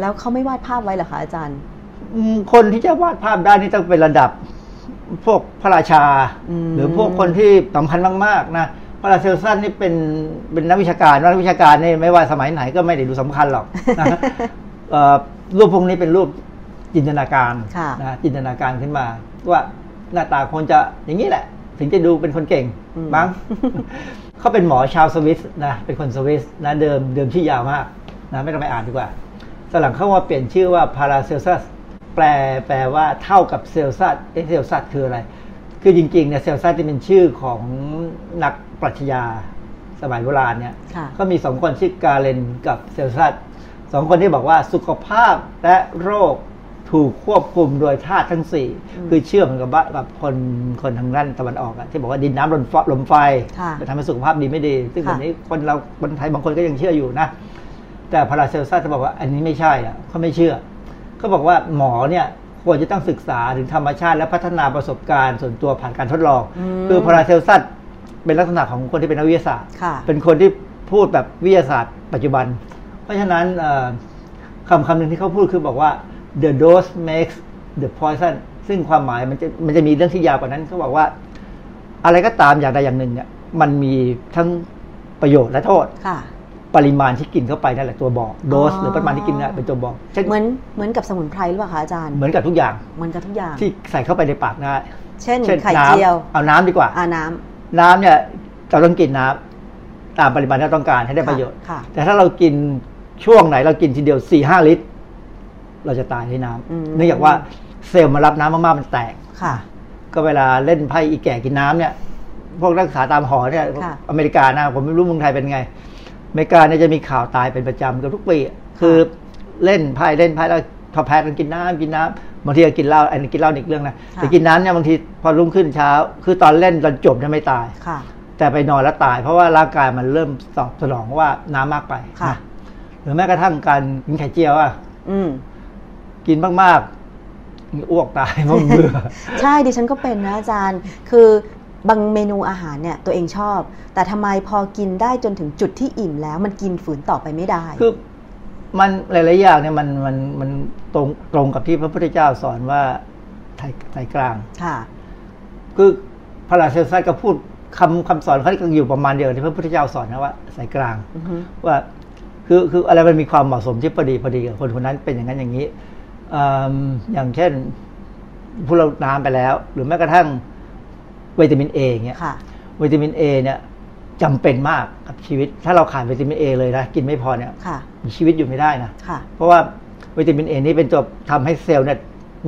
แล้วเขาไม่วาดภาพไว้เหรอคะอาจารย์อืมคนที่จะวาดภาพได้นี่ต้องเป็นระดับพวกพระราชาอืมหรือพวกคนที่สำคัญมากๆนะพระราเซลสันนี่เป็นเป็นนักวิชาการนักวิชาการนี่ไม่ว่าสมัยไหนก็ไม่ได้ดูสำคัญหรอกนะเอ่อรูปพวกนี้เป็นรูปจินตนาการค่ะนะจินตนาการขึ้นมา ว่าหน้าตาควรจะอย่างนี้แหละ ถึงจะดูเป็นคนเก่งอืมมั้งเขาเป็นหมอชาวสวิสนะเป็นคนสวิสนะเดิมเดิมชื่อยาวมากนะไม่ต้องไปอ่านดีกว่าสหลังเข้ามาเปลี่ยนชื่อว่าพาราเซลซัสแปลแปลว่าเท่ากับเซลซัสเอะเซลซัสคืออะไร คือจริงๆเนี่ยเซลซัสที่เป็นชื่อของนักปรัชญาสมัยโบราณเนี่ยค่ะก็มีสองคนชื่อกาเลนกับเซลซัสสองคนที่บอกว่าสุขภาพและโรค ถูกควบคุมโดยธาตุทั้งสี่คือเชื่อเหมือนกับว่ากับคนคนทางด้านตะวันออกอะที่บอกว่าดินน้ำลมไฟลมไฟค่ะจะทำให้สุขภาพดีไม่ดี ซึ่งค่ะวันนี้คนเราคนไทยบางคนก็ยังเชื่ออยู่นะ แต่พาราเซลซัสจะบอกว่าอันนี้ไม่ใช่อะเขาไม่เชื่อเขาบอกว่าหมอเนี่ยควรจะต้องศึกษาถึงธรรมชาติและพัฒนาประสบการณ์ส่วนตัวผ่านการทดลองอืมคือพาราเซลซัสเป็นลักษณะของคนที่เป็นนักวิทยาศาสตร์ค่ะเป็นคนที่พูดแบบวิทยาศาสตร์ ปัจจุบัน เพราะฉะนั้นเอ่อคำคำหนึ่งที่เขาพูดคือบอกว่า the dose makes the poison ซึ่งความหมายมันจะมันจะมีเรื่องที่ยาวกว่านั้นเขาบอกว่า อะไรก็ตามอย่างใดอย่างหนึ่งเนี่ยมันมีทั้งประโยชน์และโทษค่ะปริมาณที่กินเข้าไปนั่นแหละตัวบอกโดสอ๋อหรือปริมาณที่กินเนี่ยเป็นตัวบอกเช่นเหมือนเหมือนกับสมุนไพรหรือเปล่าคะอาจารย์เหมือนกับทุกอย่างเหมือนกับทุกอย่างที่ใส่เข้าไปในปากได้เช่นเช่นไข่น้เจียวำเอาน้ำดีกว่าอาน้ำน้ำเนี่ยเราต้องกินน้ำตามปริมาณที่เราต้องการให้ได้ประโยชน์ค่ะแต่ถ้าเรากินช่วงไหนเรากินทีเดียวสี่ห้าลิตร เราจะตายในน้อืมำเนื่องจากว่าเซลล์มารับน้ำมากๆมันแตกค่ะ ก็เวลาเล่นไพ่อีแก่กินน้ำเนี่ย พวกนักศึกษาตามหอเนี่ยค่ะอเมริกานะผมไม่รู้เมืองไทยเป็นไง อเมริกาเนี่ยจะมีข่าวตายเป็นประจำเกับทุกปีอะคือเล่นไพ่เล่นไพ่แล้วพอแพ้กันกินน้ำกินน้ำบางทีก็กินเหล้าอันนี้กินเหล้าอีกเรื่องนะค่ะแต่กินน้ำเนี่ยบางทีพอรุ่งขึ้นเช้า คือตอนเล่นตอนจบเนี่ยไม่ตายค่ะ แต่ไปนอนแล้วตาย เพราะว่าร่างกายมันเริ่มตอบสนองว่าน้ำมากไปค่ะนะหรือแม้กระทั่งการกินไข่เจียวอะอืม กินมากๆอ้วกตายเพราะเบื่อใช่ดิฉันก็เป็นนะอาจารย์ คือบางเมนูอาหารเนี่ยตัวเองชอบ แต่ทำไมพอกินได้จนถึงจุดที่อิ่มแล้ว มันกินฝืนต่อไปไม่ได้คือมันหลายๆอย่างเนี่ยมันมันมันตรงตรงกับที่พระพุทธเจ้าสอนว่าไทยไทยกลางค่ะคือพระราชาซัสก็พูดคำคำสอนเขาก็อยู่ประมาณเดียวที่พระพุทธเจ้าสอนนะว่าสายกลางอือฮึว่าคือคืออะไรมันมีความเหมาะสมที่พอดีพอดีกับคนคนนั้นเป็นอย่างนั้นอย่างนี้ อืมอย่างเช่นพูดเราน้ำไปแล้ว หรือแม้กระทั่งวิตามินเอเงี้ยค่ะวิตามินเอเนี่ยจำเป็นมากกับชีวิต ถ้าเราขาดวิตามินเอเลยนะกินไม่พอเนี่ยค่ะมีชีวิตอยู่ไม่ได้นะค่ะเพราะว่าวิตามินเอนี่เป็นตัวทำให้เซลล์เนี่ย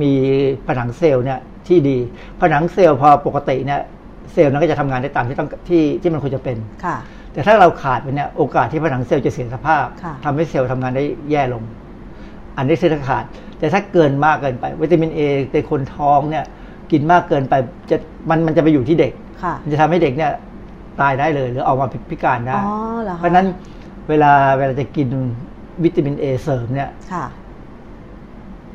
มีผนังเซลล์เนี่ยที่ดี ผนังเซลล์พอปกติเนี่ยเซลล์นั้นก็จะทำงานได้ตามที่ต้องที่ที่มันควรจะเป็นค่ะ แต่ถ้าเราขาดไปเนี่ยโอกาสที่ผนังเซลล์จะเสียสภาพค่ะทำให้เซลล์ทำงานได้แย่ลง อันนี้คือถ้าขาด แต่ถ้าเกินมากเกินไป วิตามินเอในคนท้องเนี่ยกินมากเกินไปจะมันมันจะไปอยู่ที่เด็กค่ะมันจะทำให้เด็กเนี่ยตายได้เลยหรือออกมาพิการได้อ๋อเหรอคะเพราะฉะนั้นเวลาเวลาจะกินวิตามินเอเสริมเนี่ยค่ะ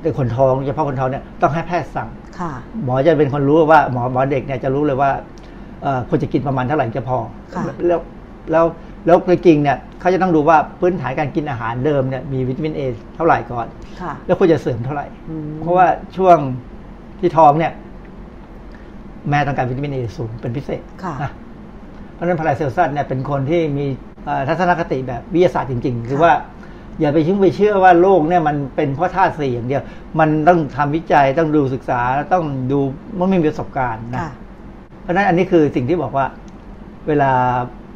ในคนท้องเฉพาะคนท้องเนี่ยต้องให้แพทย์สั่งค่ะหมอจะเป็นคนรู้ว่าหมอหมอเด็กเนี่ยจะรู้เลยว่าเอ่อควรจะกินประมาณเท่าไหร่จะพอค่ะแล้วแล้ว แล้วจริงๆเนี่ยเขาจะต้องดูว่าพื้นฐานการกินอาหารเดิมเนี่ยมีวิตามินเอเท่าไหร่ก่อนค่ะแล้วควรจะเสริมเท่าไหร่อืมเพราะว่าช่วงที่ท้องเนี่ย แม่ต้องการวิตามินเอสูงเป็นพิเศษค่ะนะเพราะฉะนั้นพาราเซลซัสเนี่ยเป็นคนที่มีเอ่อทัศนคติแบบวิทยาศาสตร์จริง ๆ คือว่าอย่าไปชื่อไปเชื่อว่าโลกเนี่ยมันเป็นเพราะธาตุสี่อย่างเดียว มันต้องทำวิจัยต้องดูศึกษาต้องดูมันไม่มีประสบการณ์นะค่ะเพราะฉะนั้นอันนี้คือสิ่งที่บอกว่า เวลา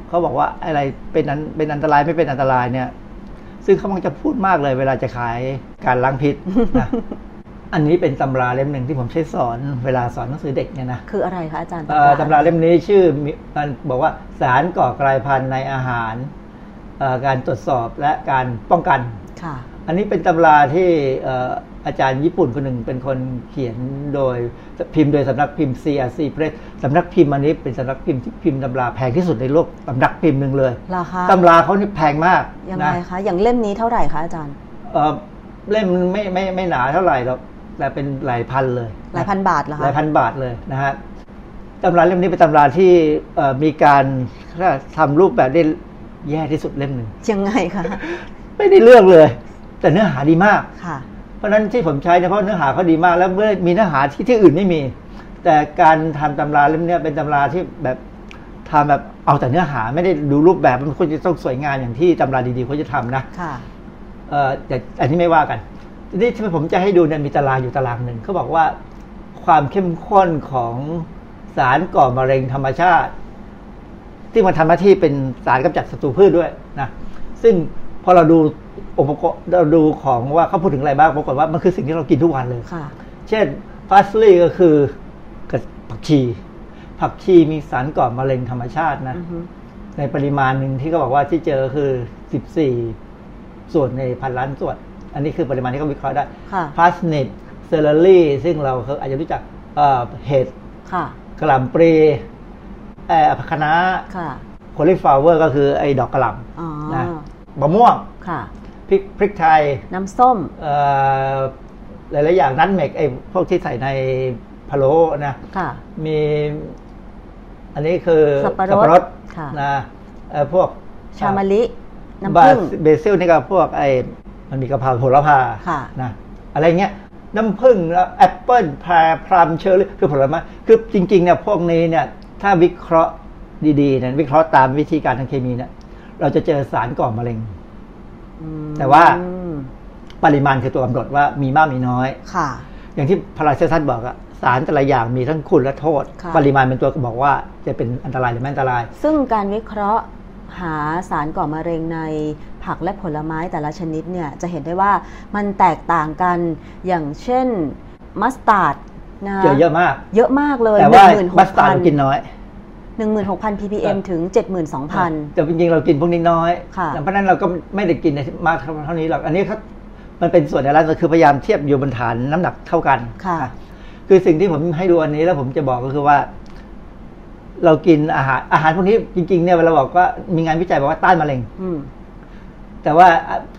เขาบอกว่าอะไรเป็นอันเป็นอันตรายไม่เป็นอันตรายเนี่ย ซึ่งเขามักจะพูดมากเลย เวลาจะขายการล้างพิษนะอันนี้เป็นตำราเล่มหนึ่งที่ผมใช้สอนเวลาสอนหนังสือเด็กเนี่ยนะคืออะไรคะอาจารย์เอ่อตำราเล่มนี้ชื่อมิมันบอกว่าสารก่อกลายพันธุ์ในอาหารเอ่อการตรวจสอบและการป้องกันค่ะ อันนี้เป็นตำราที่เอ่ออาจารย์ญี่ปุ่นคนหนึ่งเป็นคนเขียนโดยพิมพ์โดยสำนักพิมพ์ CRC Press สำนักพิมพ์อันนี้เป็นสำนักพิมพ์ที่พิมพ์ตำราแพงที่สุดในโลกสำนักพิมพ์หนึ่งเลยเหรอคะตำราเขานี่แพงมากยังไงนะคะอย่างเล่มนี้เท่าไหร่คะอาจารย์เอ่อเล่มไม่ไม่ไม่หนาเท่าไหร่หรอกแต่เป็นหลายพันเลยหลายพันบาทเหรอคะหลายพันบาทเลยนะฮะตำราเล่มนี้เป็นตำราที่เอ่อมีการทำรูปแบบได้แย่ที่สุดเล่มหนึ่งยังไงคะไม่ได้เรื่องเลย แต่เนื้อหาดีมากค่ะ เพราะฉะนั้นที่ผมใช้เนี่ยเพราะเนื้อหาเขาดีมาก แล้วเมื่อมีเนื้อหาที่ที่อื่นไม่มี แต่การทำตำราเล่มเนี้ยเป็นตำราที่แบบทำแบบเอาแต่เนื้อหาไม่ได้ดูรูปแบบมันควรจะต้องสวยงามอย่างที่ตำราดีๆเขาจะทำนะค่ะเอ่อแต่อันนี้ไม่ว่ากันทีนี้ที่ผมจะให้ดูเนี่ยมีตารางอยู่ตารางหนึ่งเขาบอกว่าความเข้มข้นของสารก่อมะเร็งธรรมชาติ ที่มันทำหน้าที่เป็นสารกำจัดศัตรูพืชด้วยนะซึ่งพอเราดู องค์ประกอบเราดูของว่าเขาพูดถึงอะไรบ้างปรากฏว่ามันคือสิ่งที่เรากินทุกวันเลยค่ะเช่นพาสลีย์ก็คือกระผักชี ผักชีมีสารก่อมะเร็งธรรมชาตินะอือฮึในปริมาณหนึ่งที่เขาบอกว่าที่เจอคือ 14 ส่วนในพันล้านส่วน อันนี้คือปริมาณที่เขาวิเคราะห์ได้ค่ะพาสนิดcelery ซึ่งเราเคยอาจจะรู้จักเอ่อเห็ดค่ะกะหล่ำปลีเอ่อผักคะน้าค่ะ cauliflower ก็คือไอ้ดอกกะหล่ำอ๋อนะมะม่วงค่ะ พริกพริกไทย น้ำส้มเอ่อหลาย ๆ อย่าง nutmeg ไอ้พวกที่ใส่ในพะโล้นะค่ะมี อันนี้คือสับปะรดค่ะนะเอ่อพวกชามะลิ น้ำผึ้ง basil นี่ก็พวกไอ้มันมีกะเพราโหระพาค่ะนะอะไรเงี้ยน้ำผึ้งแล้วแอปเปิ้ลแพรพลัมเชอร์รี่คือผลไม้คือจริง ๆ เนี่ยพวกนี้เนี่ย ถ้าวิเคราะห์ดี ๆ เนี่ยวิเคราะห์ตามวิธีการทางเคมีเนี่ยเราจะเจอสารก่อมะเร็งอืม แต่ว่าปริมาณคือตัวกำหนดว่ามีมากมีน้อย ค่ะ อย่างที่พาราเซซัสบอกอะสารแต่ละอย่างมีทั้งคุณและโทษค่ะปริมาณเป็นตัวบอกว่าจะเป็นอันตรายหรือไม่อันตราย ซึ่งการวิเคราะห์หาสารก่อมะเร็งในผักและผลไม้แต่ละชนิดเนี่ยจะเห็นได้ว่ามันแตกต่างกันอย่างเช่นมัสตาร์ดนะคะเจอเยอะมาก เยอะมากเลยแต่ว่า16,000มัสตาร์ดเรากินน้อย 16,000 ppm ถึง 72,000 แต่จริงๆเรากินพวกนี้น้อยค่ะเพราะฉะนั้นเราก็ไม่ได้กินในมากเท่านี้หรอก อันนี้เขามันเป็นส่วนในร้านคือพยายามเทียบอยู่บนฐานน้ำหนักเท่ากัน ค่ะอ่คือสิ่งที่ผมให้ดูอันนี้แล้วผมจะบอกก็คือว่า เรากินอาหารอาหารพวกนี้จริงๆเนี่ยเวลาบอกว่ามีงานวิจัยบอกว่าต้านมะเร็ง อืมแต่ว่า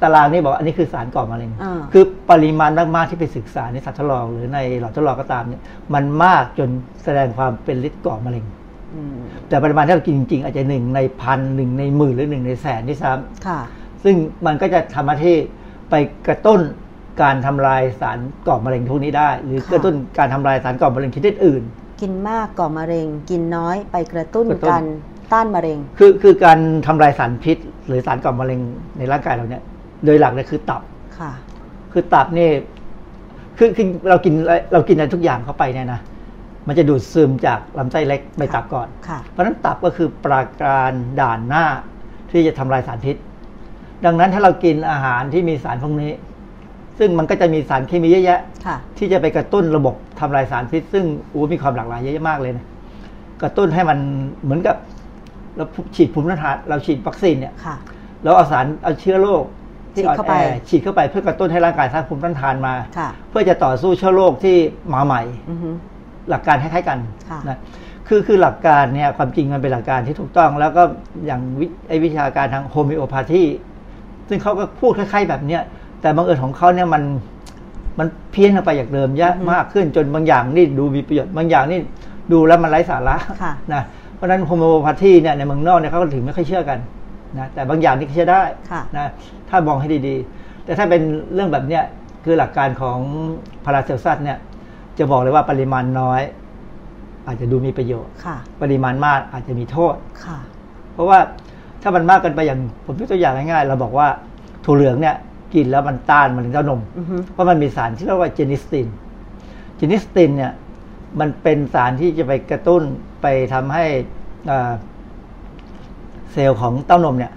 ตารางนี่บอกว่าอันนี้คือสารก่อมะเร็งอ่าคือปริมาณมากๆที่ไปศึกษาในสัตว์ทดลองหรือในหลอดทดลองก็ตามเนี่ย มันมากจนแสดงความเป็นฤทธิ์ก่อมะเร็งอืม แต่ปริมาณที่เรากินจริงๆอาจจะหนึ่งในพันหนึ่งในหมื่นหรือหนึ่งในแสนที่ซ้ค่ะำซึ่งมันก็จะทำหน้าที่ไปกระตุ้นการทำลายสารก่อมะเร็งพวกนี้ได้ หรือค่ะกระตุ้นการทำลายสารก่อมะเร็งชนิดอื่น กินมากก่อมะเร็ง กินน้อยไปกระตุ้นกระตุ้นการต้านมะเร็ง คือคือการทำลายสารพิษ หรือสารก่อมะเร็งในร่างกายเราเนี่ย โดยหลักเนี่ยคือตับค่ะ คือตับนี่คือคือเรากินเรากินอะไรทุกอย่างเข้าไปเนี่ยนะ มันจะดูดซึมจากลำไส้เล็กไปตับก่อนค่ะเพราะฉะนั้นตับก็คือปราการด่านหน้าที่จะทำลายสารพิษ ดังนั้นถ้าเรากินอาหารที่มีสารพวกนี้ ซึ่งมันก็จะมีสารเคมีเยอะแยะค่ะที่จะไปกระตุ้นระบบทำลายสารพิษ ซึ่งอู้มีความหลากหลายเยอะแยะมากเลยนะกระตุ้นให้มันเหมือนกับเราฉีดภูมิต้านทานเราฉีดวัคซีนเนี่ยค่ะเราเอาสารเอาเชื้อโรคที่ฉีดอ่อนเข้าแอไปฉีดเข้าไปเพื่อกระตุ้นให้ร่างกายสร้างภูมิต้านทานมาค่ะเพื่อจะต่อสู้เชื้อโรคที่มาใหม่อือฮึ หลักการคล้ายๆกันค่ะนะคือคือหลักการเนี่ยความจริงมันเป็นหลักการที่ถูกต้อง แล้วก็อย่างวิไอวิชาการทางโฮมิโอพาธีซึ่งเขาก็พูดคล้ายๆแบบเนี้ยแต่บังเอิญของเขาเนี่ยมันมันเพี้ยนออกไปจากเดิมเยอะมากขึ้นจนบางอย่างนี่ดูมีประโยชน์บางอย่างนี่ดูแล้วมันไร้สาระค่ะนะเพราะฉะนั้นโฮมิโอพาธีเนี่ยในเมืองนอกเนี่ยเขาก็ถึงไม่ค่อยเชื่อกันนะแต่บางอย่างนี่เชื่อได้ค่ะนะถ้ามองให้ดีๆ แต่ถ้าเป็นเรื่องแบบเนี้ยคือหลักการของพาราเซลซัสเนี่ย จะบอกเลยว่าปริมาณน้อย อาจจะดูมีประโยชน์ค่ะปริมาณมากอาจจะมีโทษค่ะเพราะว่าถ้ามันมากเกินไปอย่างผมยกตัวอย่างง่ายๆเราบอกว่าถั่วเหลืองเนี่ยกินแล้วมันต้านมะเร็งเต้านมอือฮึเพราะมันมีสารที่เรียกว่า genistein genistein เนี่ยมันเป็นสารที่จะไปกระตุ้นไปทำให้อ่าเซลล์ของเต้านมเนี่ย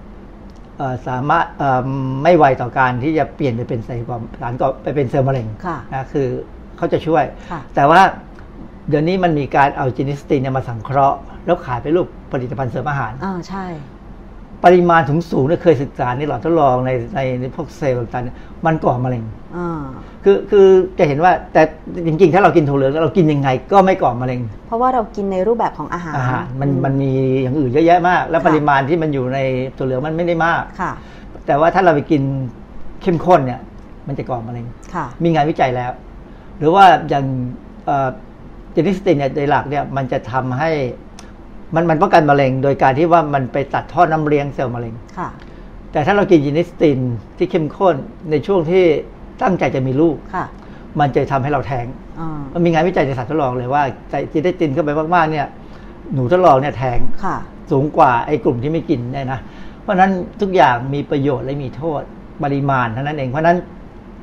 เอ่อสามารถเอ่อไม่ไวต่อการที่จะเปลี่ยนไปเป็นเซลล์ก่อสารก่อไปเป็นเซลล์มะเร็งค่ะนะคือ เขาจะช่วยค่ะแต่ว่าเดี๋ยวนี้มันมีการเอาเจนิสตินเนี่ยมาสังเคราะห์ แล้วขายเป็นรูปผลิตภัณฑ์เสริมอาหารอ่าใช่ ปริมาณสูงสูงๆเนี่ยเคยศึกษาในหลอดทดลองในในในพวกเซลล์ต่างๆเนี่ยมันก่อมะเร็งอ่าคือคือจะเห็นว่าแต่จริงๆ ถ้าเรากินถั่วเหลืองแล้วเรากินยังไงก็ไม่ก่อมะเร็ง เพราะว่าเรากินในรูปแบบของอาหารอาหารมันอืมันมีอย่างอื่นเยอะแยะมาก แล้วค่ะปริมาณที่มันอยู่ในถั่วเหลืองมันไม่ได้มากค่ะ แต่ว่าถ้าเราไปกินเข้มข้นเนี่ย มันจะก่อมะเร็งค่ะมีงานวิจัยแล้ว หรือว่าอย่างเจนิสตินเนี่ยโดยหลักเนี่ยมันจะทำให้มันมันป้องกันมะเร็ง โดยการที่ว่ามันไปตัดท่อน้ำเลี้ยงเซลล์มะเร็งค่ะ แต่ถ้าเรากินเจนิสตินที่เข้มข้นในช่วงที่ตั้งใจจะมีลูกค่ะ มันจะทำให้เราแท้งอ่ามันมีงานวิจัยในสัตว์ทดลองเลยว่าใส่เจนิสตินเข้าไปมากๆเนี่ย หนูทดลองเนี่ยแท้งค่ะ สูงกว่าไอ้กลุ่มที่ไม่กินเนี่ยนะเพราะฉะนั้นทุกอย่างมีประโยชน์และมีโทษปริมาณเท่านั้นเองเพราะฉะนั้น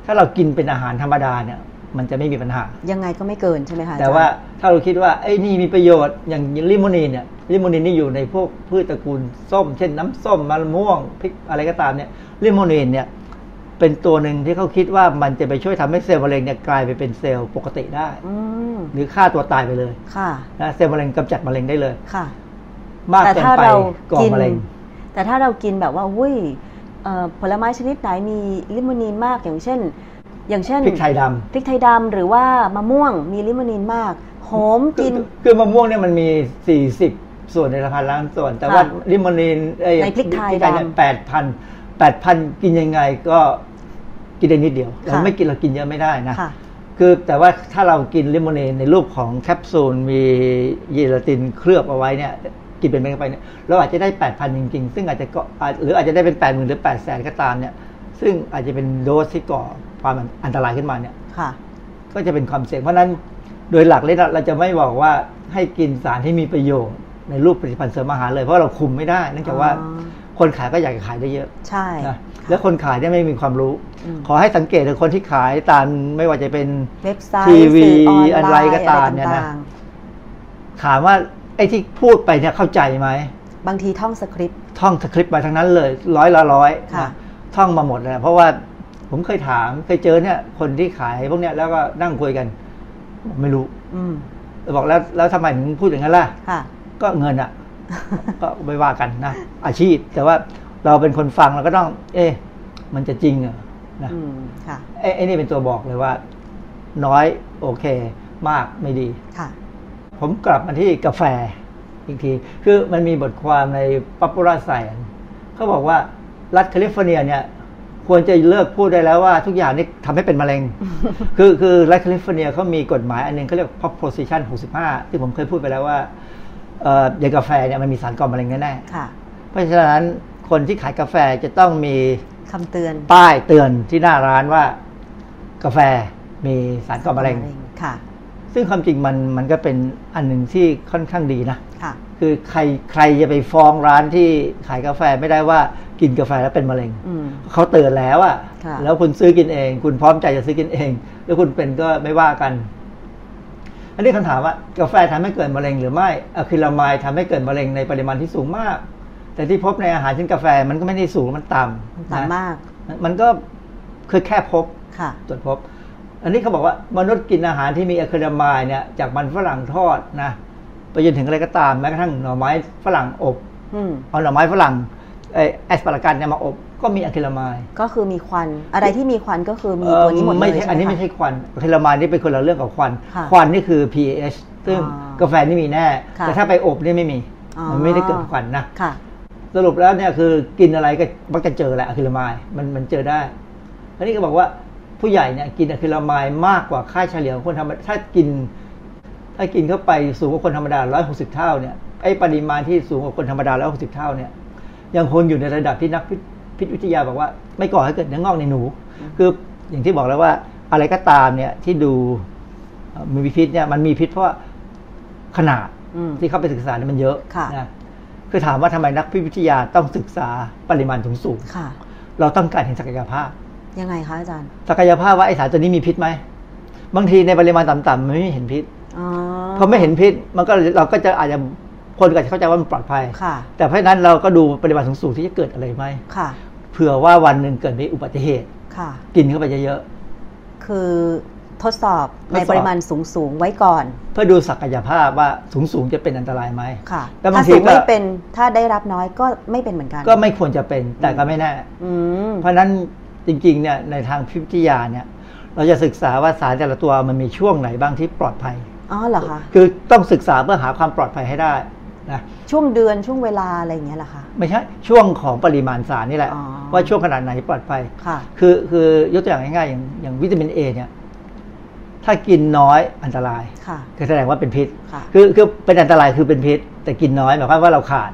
ถ้าเรากินเป็นอาหารธรรมดาเนี่ย มันจะไม่มีปัญหา ยังไงก็ไม่เกินใช่ไหมคะแต่อจรย์ว่าถ้าเราคิดว่าไอ้นี่มีประโยชน์อย่างลิโมนีนเนี่ยลิโมนีนนี่อยู่ในพวกพืชตระกูลส้ม เช่นน้ำส้มมะม่วงพริกอะไรก็ตามเนี่ยลิโมนีนเนี่ยเป็นตัวหนึ่งที่เขาคิดว่ามันจะไปช่วยทำให้เซลล์มะเร็งเนี่ยกลายไปเป็นเซลล์ปกติได้อืมหรือฆ่าตัวตายไปเลย ค่ะนะเซลล์มะเร็งกำจัดมะเร็งได้เลยค่ะ มากแต่เกินถ้าไปเราก่อกินมะเร็ง แต่ถ้าเรากินแบบว่าอุ้ยเอ่อผลไม้ชนิดไหนมี limonene มากอย่างเช่น อย่างเช่นพริกไทยดำพริกไทยดำหรือว่ามะม่วงมี limonene มากหอมกินคือคือมะม่วงเนี่ยมันมี 40 ส่วนในละพันล้านส่วน แต่ว่าค่ะ limonene เอ้ยในพริกไทยดำแปดพันแปดพันกินยังไงก็กินได้นิดเดียวเราค่ะไม่กินเรากินเยอะไม่ได้นะค่ะคือแต่ว่าถ้าเรากิน limonene ในรูปของแคปซูลมีเยลาตินเคลือบเอาไว้เนี่ยกินเป็นเม็ดเข้าไปเนี่ยเราอาจจะได้ 8,000 จริง ๆ ซึ่งอาจจะก็อาจหรืออาจจะได้เป็น 8 0 0 0 0 หรือ 8 0 0 0 0 ก็ตามเนี่ยซึ่งอาจจะเป็นโดสที่ก่อ ความอันตรายขึ้นมาเนี่ยค่ะก็จะเป็นความเสี่ยงเพราะฉะนั้นโดยหลักเลยนะเราจะไม่บอกว่าให้กินสารที่มีประโยชน์ในรูปผลิตภัณฑ์เสริมอาหารเลยเพราะเราคุมไม่ได้เนื่องจากว่าอ๋อคนขายก็อยากจะขายได้เยอะ ใช่นะค่ะแล้วคนขายเนี่ยไม่มีความรู้อืมขอให้สังเกตถึงคนที่ขายตามไม่ว่าจะเป็นเว็บไซต์ทีวีสื่อออนไลน์อะไรก็ตามเนี่ยนะต่างถามว่าไอ้ที่พูดไปเนี่ยเข้าใจไหมๆบางทีท่องสคริปต์ท่องสคริปต์มาทั้งนั้นเลย ร้อยละร้อยค่ะนะท่องมาหมดเลยเพราะว่า ผมเคยถามเคยเจอเนี่ย คนที่ขายพวกเนี้ยแล้วก็นั่งคุยกันบอกไม่รู้ อืมบอกแล้วแล้วทำไมถึงพูดอย่างนั้นล่ะค่ะก็เงินอะ ก็ไม่ว่ากันนะอาชีพ แต่ว่าเราเป็นคนฟังเราก็ต้อง เอ๊ะมันจะจริงเหรอนะอืมค่ะไอ้ไอ้นี่เป็นตัวบอกเลยว่า น้อยโอเค มากไม่ดีค่ะผมกลับมาที่กาแฟอีกที คือมันมีบทความใน Popular Science เขาบอกว่ารัฐแคลิฟอร์เนียเนี่ย ควรจะเลิกพูดได้แล้วว่าทุกอย่างนี่ทำให้เป็นมะเร็ง คือคือรัฐแคลิฟอร์เนียเขามีกฎหมายอันหนึ่งเขาเรียก Proposition 65 ที่ผมเคยพูดไปแล้วว่าเอ่ออย่างกาแฟเนี่ยมันมีสารก่อมะเร็งแน่ค่ะๆเพราะฉะนั้นคนที่ขายกาแฟจะต้องมีคำเตือน ป้ายเตือนที่หน้าร้านว่า กาแฟมีสารก่อมะเร็งค่ะ ซึ่งความจริงมันมันก็เป็นอันหนึ่งที่ค่อนข้างดีนะค่ะคือใครใครจะไปฟ้องร้านที่ขายกาแฟไม่ได้ว่ากินกาแฟแล้วเป็นมะเร็งอืมเขาเตือนแล้วอะค่ะแล้วคุณซื้อกินเอง คุณพร้อมใจจะซื้อกินเอง แล้วคุณเป็นก็ไม่ว่ากัน อันนี้คำถามว่ากาแฟทำให้เกิดมะเร็งหรือไม่อะคริลามายทำให้เกิดมะเร็งในปริมาณที่สูงมาก แต่ที่พบในอาหารเช่นกาแฟมันก็ไม่ได้สูงมันต่ำต่ำนะมาก มันก็คือแค่พบค่ะตรวจพบ อันนี้เขาบอกว่ามนุษย์กินอาหารที่มีอะคริลามายเนี่ยจากมันฝรั่งทอดนะไปจนถึงอะไรก็ตามแม้กระทั่งหน่อไม้ฝรั่งอบอืมเอาหน่อไม้ฝรั่งเอ่อแอสปารากัสเนี่ยมาอบก็มีอะคริลามายก็คือมีควันอะไรที่มีควันก็คือมีเอ่อตัวนี้หมดเลยไม่ใช่ใช่ไหมอันนี้คะไม่ใช่ควันอะคริลามายนี่เป็นคนละเรื่องกับควันค่ะควันนี่คือ pH ซึ่งอ๋อกาแฟนี่มีแน่ค่ะแต่ถ้าไปอบนี่ไม่มีอ๋อมันไม่ได้เกิดควันนะค่ะสรุปแล้วเนี่ยคือกินอะไรก็มักจะเจอแหละอะคริลามายมันมันเจอได้อันนี้ก็บอกว่า ผู้ใหญ่เนี่ยกินอะคริลามายมากกว่าค่าเฉลี่ยของคนธรรมดาถ้ากิน ถ้ากินเข้าไปสูงกว่าคนธรรมดา 160 เท่าเนี่ยไอ้ปริมาณที่สูงกว่าคนธรรมดา 160 เท่าเนี่ยยังคงอยู่ในระดับที่นักพิษพิษวิทยาบอกว่า ไม่ก่อให้เกิดเนื้องอกในหนู คืออย่างที่บอกแล้วว่าอะไรก็ตามเนี่ยที่ดูเอ่อมีพิษเนี่ยมันมีพิษเพราะว่าขนาดอืมที่เข้าไปศึกษาเนี่ยมันเยอะค่ะนะคือถามว่าทำไมนักพิษวิทยาต้องศึกษาปริมาณสูงสูงๆค่ะเราต้องการเห็นศักยภาพ ยังไงคะอาจารย์ศักยภาพว่าไอสารตัวนี้มีพิษไหมบางทีในปริมาณต่ำๆมันไม่เห็นพิษอ๋อพอไม่เห็นพิษมันก็เราก็จะอาจจะคนก็จะเข้าใจว่ามันปลอดภัยค่ะแต่เพราะฉะนั้นเราก็ดูปริมาณสูงๆที่จะเกิดอะไรไหมค่ะเผื่อว่าวันหนึ่งเกิดมีอุบัติเหตุค่ะกินเข้าไปเยอะคือทดสอบทดสอบในปริมาณสูงสูงๆไว้ก่อนๆเพื่อดูศักยภาพว่าสูงๆจะเป็นอันตรายไหมค่ะแล้วบาถ้างทีสูงก็ไม่เป็นถ้าได้รับน้อยก็ไม่เป็นเหมือนกัน ก็ไม่ควรจะเป็นแต่ก็ไม่แน่อืมเพราะฉะนั้น จริงๆเนี่ยในทางพิษวิทยาเนี่ย เราจะศึกษาว่าสารแต่ละตัวมันมีช่วงไหนบ้างที่ปลอดภัยอ๋อเหรอคะคือต้องศึกษาเพื่อหาความปลอดภัยให้ได้นะช่วงเดือนช่วงเวลาอะไรอย่างเงี้ยเหรอคะไม่ใช่ช่วงของปริมาณสารนี่แหละอ๋อว่าช่วงขนาดไหนปลอดภัยค่ะคือคือยกตัวอย่างง่ายๆอย่างอย่างวิตามินเอเนี่ยถ้ากินน้อยอันตรายค่ะคือแสดงว่าเป็นพิษค่ะคือคือเป็นอันตรายคือเป็นพิษ แต่กินน้อยหมายความว่าเราขาด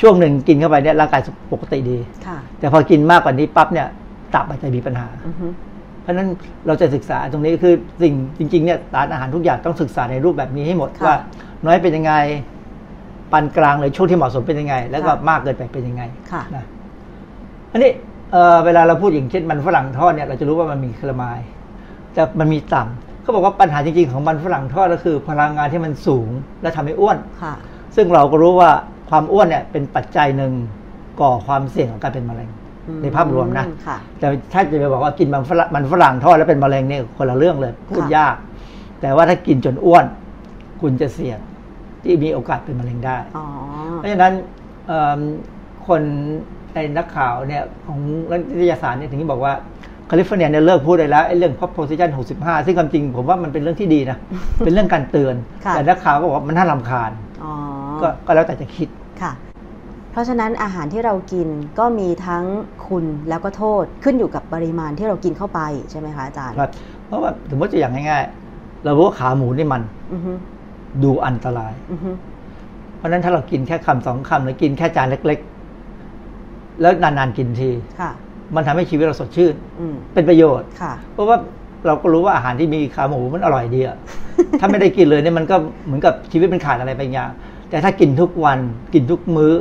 ช่วงหนึ่งกินเข้าไปเนี่ยร่างกายปกติดีค่ะแต่พอกินมากกว่านี้ปั๊บเนี่ย ตับอาจจะมีปัญหาอือฮึเพราะฉะนั้นเราจะศึกษาตรงนี้คือสิ่งจริงๆเนี่ยสารอาหารทุกอย่างต้องศึกษาในรูปแบบนี้ให้หมดค่ะว่า น้อยเป็นยังไงปานกลางหรือช่วงที่เหมาะสมเป็นยังไง แล้วก็ค่ะมากเกินไปเป็นยังไงค่ะนะอันนี้เอ่อเวลาเราพูดอย่างเช่นมันฝรั่งทอดเนี่ยเราจะรู้ว่ามันมีคาร์มายแต่มันมีต่ำเขาบอกว่าปัญหาจริงๆ ของมันฝรั่งทอดก็คือ พลังงานที่มันสูงและทำให้อ้วนค่ะ ซึ่งเราก็รู้ว่าความอ้วนเนี่ยเป็นปัจจัยหนึ่งก่อความเสี่ยงของการเป็นมะเร็งอืม ในภาพรวมนะค่ะแต่ถ้าจะไปบอกว่ากินมันฝรั่งมันฝรั่งทอดแล้วเป็นมะเร็งเนี่ยคนละเรื่องเลยพูดค่ะยาก แต่ว่าถ้ากินจนอ้วน คุณจะเสี่ยงที่มีโอกาสเป็นมะเร็งได้อ๋อเพราะฉะนั้นเอิ่มคนในนักข่าวเนี่ยของนักวิทยาศาสตร์เนี่ยถึงบอกว่าแคลิฟอร์เนียเนี่ยเลิกพูดได้แล้วไอ้เรื่อง pop position 65 ซึ่งความจริงผมว่ามันเป็นเรื่องที่ดีนะ เป็นเรื่องการเตือนค่ะแต่นักข่าวก็บอกว่ามันน่ารำคาญอ๋อก็ก็แล้วแต่จะคิดค่ะเพ ราะฉะนั้นอาหารที่เรากินก็มีทั้งคุณแล้วก็โทษขึ้นอยู่กับปริมาณที่เรากินเข้าไปใช่ไหมคะอาจารย์ครับเพราะว่าสมมติตัวอย่างง่ายๆ เรารู้ว่าขาหมูนี่มันอือฮึดูอันตรายอือฮึเพราะฉะนั้นถ้าเรากินแค่คำสองคำหรือกินแค่จานเล็ก ๆ แล้วนานๆกินทีค่ะมันทำให้ชีวิตเราสดชื่นอืมเป็นประโยชน์ค่ะเพราะว่าเราก็รู้ว่าอาหารที่มีขาหมูมันอร่อยดีอะถ้าไม่ได้กินเลยเนี่ยมันก็เหมือนกับชีวิตมันขาดอะไรไปอย่างแต่ถ้ากินทุกวันกินทุกมื้อ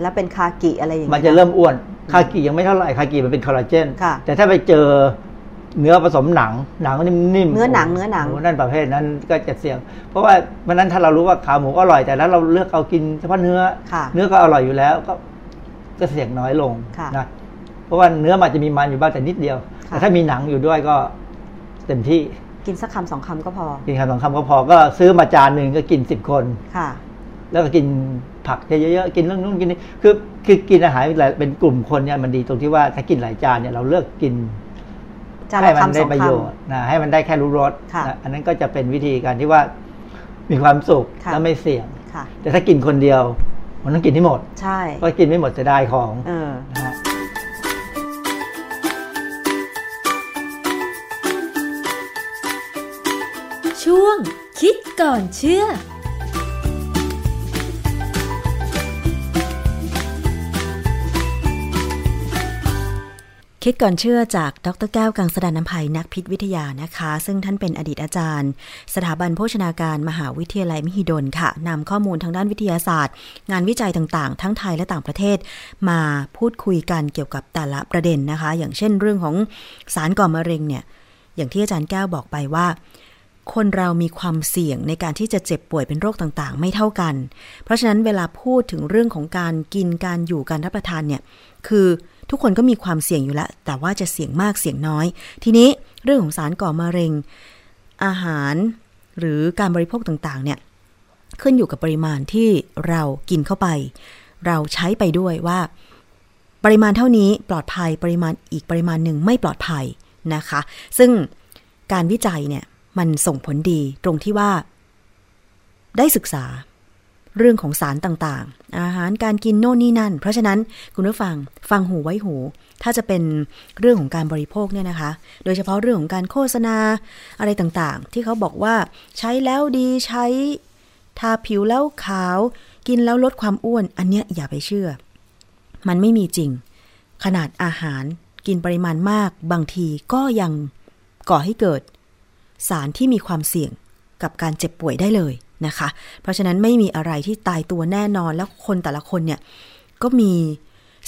แล้วเป็นคากิอะไรอย่างมันเงี้ยจะเริ่มอ้วนคากิยังไม่เท่าไหร่คากิมันเป็นคอลลาเจนค่ะแต่ถ้าไปเจอเนื้อผสมหนังหนังนิ่มๆเนื้อหนังเนื้อหนังโนั่นประเภทนั้นก็จะเสี่ยง เพราะว่าวันนั้นถ้าเรารู้ว่าขาหมูก็อร่อยแต่แล้วเราเลือกเอากินเฉพาะเนื้อค่ะเนื้อก็อร่อยอยู่แล้วก็ก็เสี่ยงน้อยลงค่ะนะเพราะว่าเนื้อมันจะมีมันอยู่บ้างแต่นิดเดียวค่ะแต่ถ้ามีหนังอยู่ด้วยก็เต็มที่กินสักคำสองคำก็พอ กินคำสองคำก็พอก็ซื้อมาจานหนึ่งก็กินสิบคนค่ะ แล้วก็กิน ผักเยอะๆกินเรื่องนู้นกินนี่คือคือกินอาหารหลายเป็นกลุ่มคนเนี่ยมันดีตรงที่ว่าถ้ากินหลายจานเนี่ยเราเลือกกินจานให้ละมันคำสได้องประคโยชน์นะให้มันได้แค่รู้รสค่ะนะอันนั้นก็จะเป็นวิธีการที่ว่ามีความสุขค่ะและไม่เสี่ยงำค่ะแต่ถ้ากินคนเดียว มันต้องกินให้หมด ใช่เพราะกินไม่หมดจะได้ของเออนะฮะช่วงคิดก่อนเชื่อ คิดก่อนเชื่อจากดรแก้วกังสดานนภัยนักพิษวิทยานะคะ ซึ่งท่านเป็นอดีตอาจารย์ สถาบันโภชนาการมหาวิทยาลัยมหิดลค่ะนำข้อมูลทางด้านวิทยาศาสตร์ งานวิจัยต่างๆ ทั้งไทยและต่างประเทศ มาพูดคุยกันเกี่ยวกับแต่ละประเด็นนะคะ อย่างเช่นเรื่องของสารก่อมะเร็งเนี่ยอย่างที่อาจารย์แก้วบอกไปว่า คนเรามีความเสี่ยงในการที่จะเจ็บป่วยเป็นโรคต่างๆ ไม่เท่ากัน เพราะฉะนั้นเวลาพูดถึงเรื่องของการกินการอยู่การรับประทานเนี่ยคือ ทุกคนก็มีความเสี่ยงอยู่แล้วแต่ว่าจะเสี่ยงมากเสี่ยงน้อย ทีนี้เรื่องของสารก่อมะเร็ง อาหารหรือการบริโภคต่างๆ เนี่ยขึ้นอยู่กับปริมาณที่เรากินเข้าไป เราใช้ไปด้วยว่า ปริมาณเท่านี้ปลอดภัยปริมาณอีกปริมาณหนึ่งไม่ปลอดภัยนะคะ ซึ่งการวิจัยเนี่ยมันส่งผลดีตรงที่ว่า ได้ศึกษา เรื่องของสารต่างๆ อาหารการกินโน่นนี่นั่น เพราะฉะนั้นคุณผู้ฟังฟังหูไว้หู ถ้าจะเป็นเรื่องของการบริโภคเนี่ยนะคะ โดยเฉพาะเรื่องของการโฆษณาอะไรต่างๆ ที่เขาบอกว่าใช้แล้วดีใช้ทาผิวแล้วขาว กินแล้วลดความอ้วน อันเนี้ยอย่าไปเชื่อ มันไม่มีจริง ขนาดอาหารกินปริมาณมาก บางทีก็ยังก่อให้เกิด สารที่มีความเสี่ยงกับการเจ็บป่วยได้เลย นะคะ เพราะฉะนั้นไม่มีอะไรที่ตายตัวแน่นอนแล้วคนแต่ละคนเนี่ยก็มี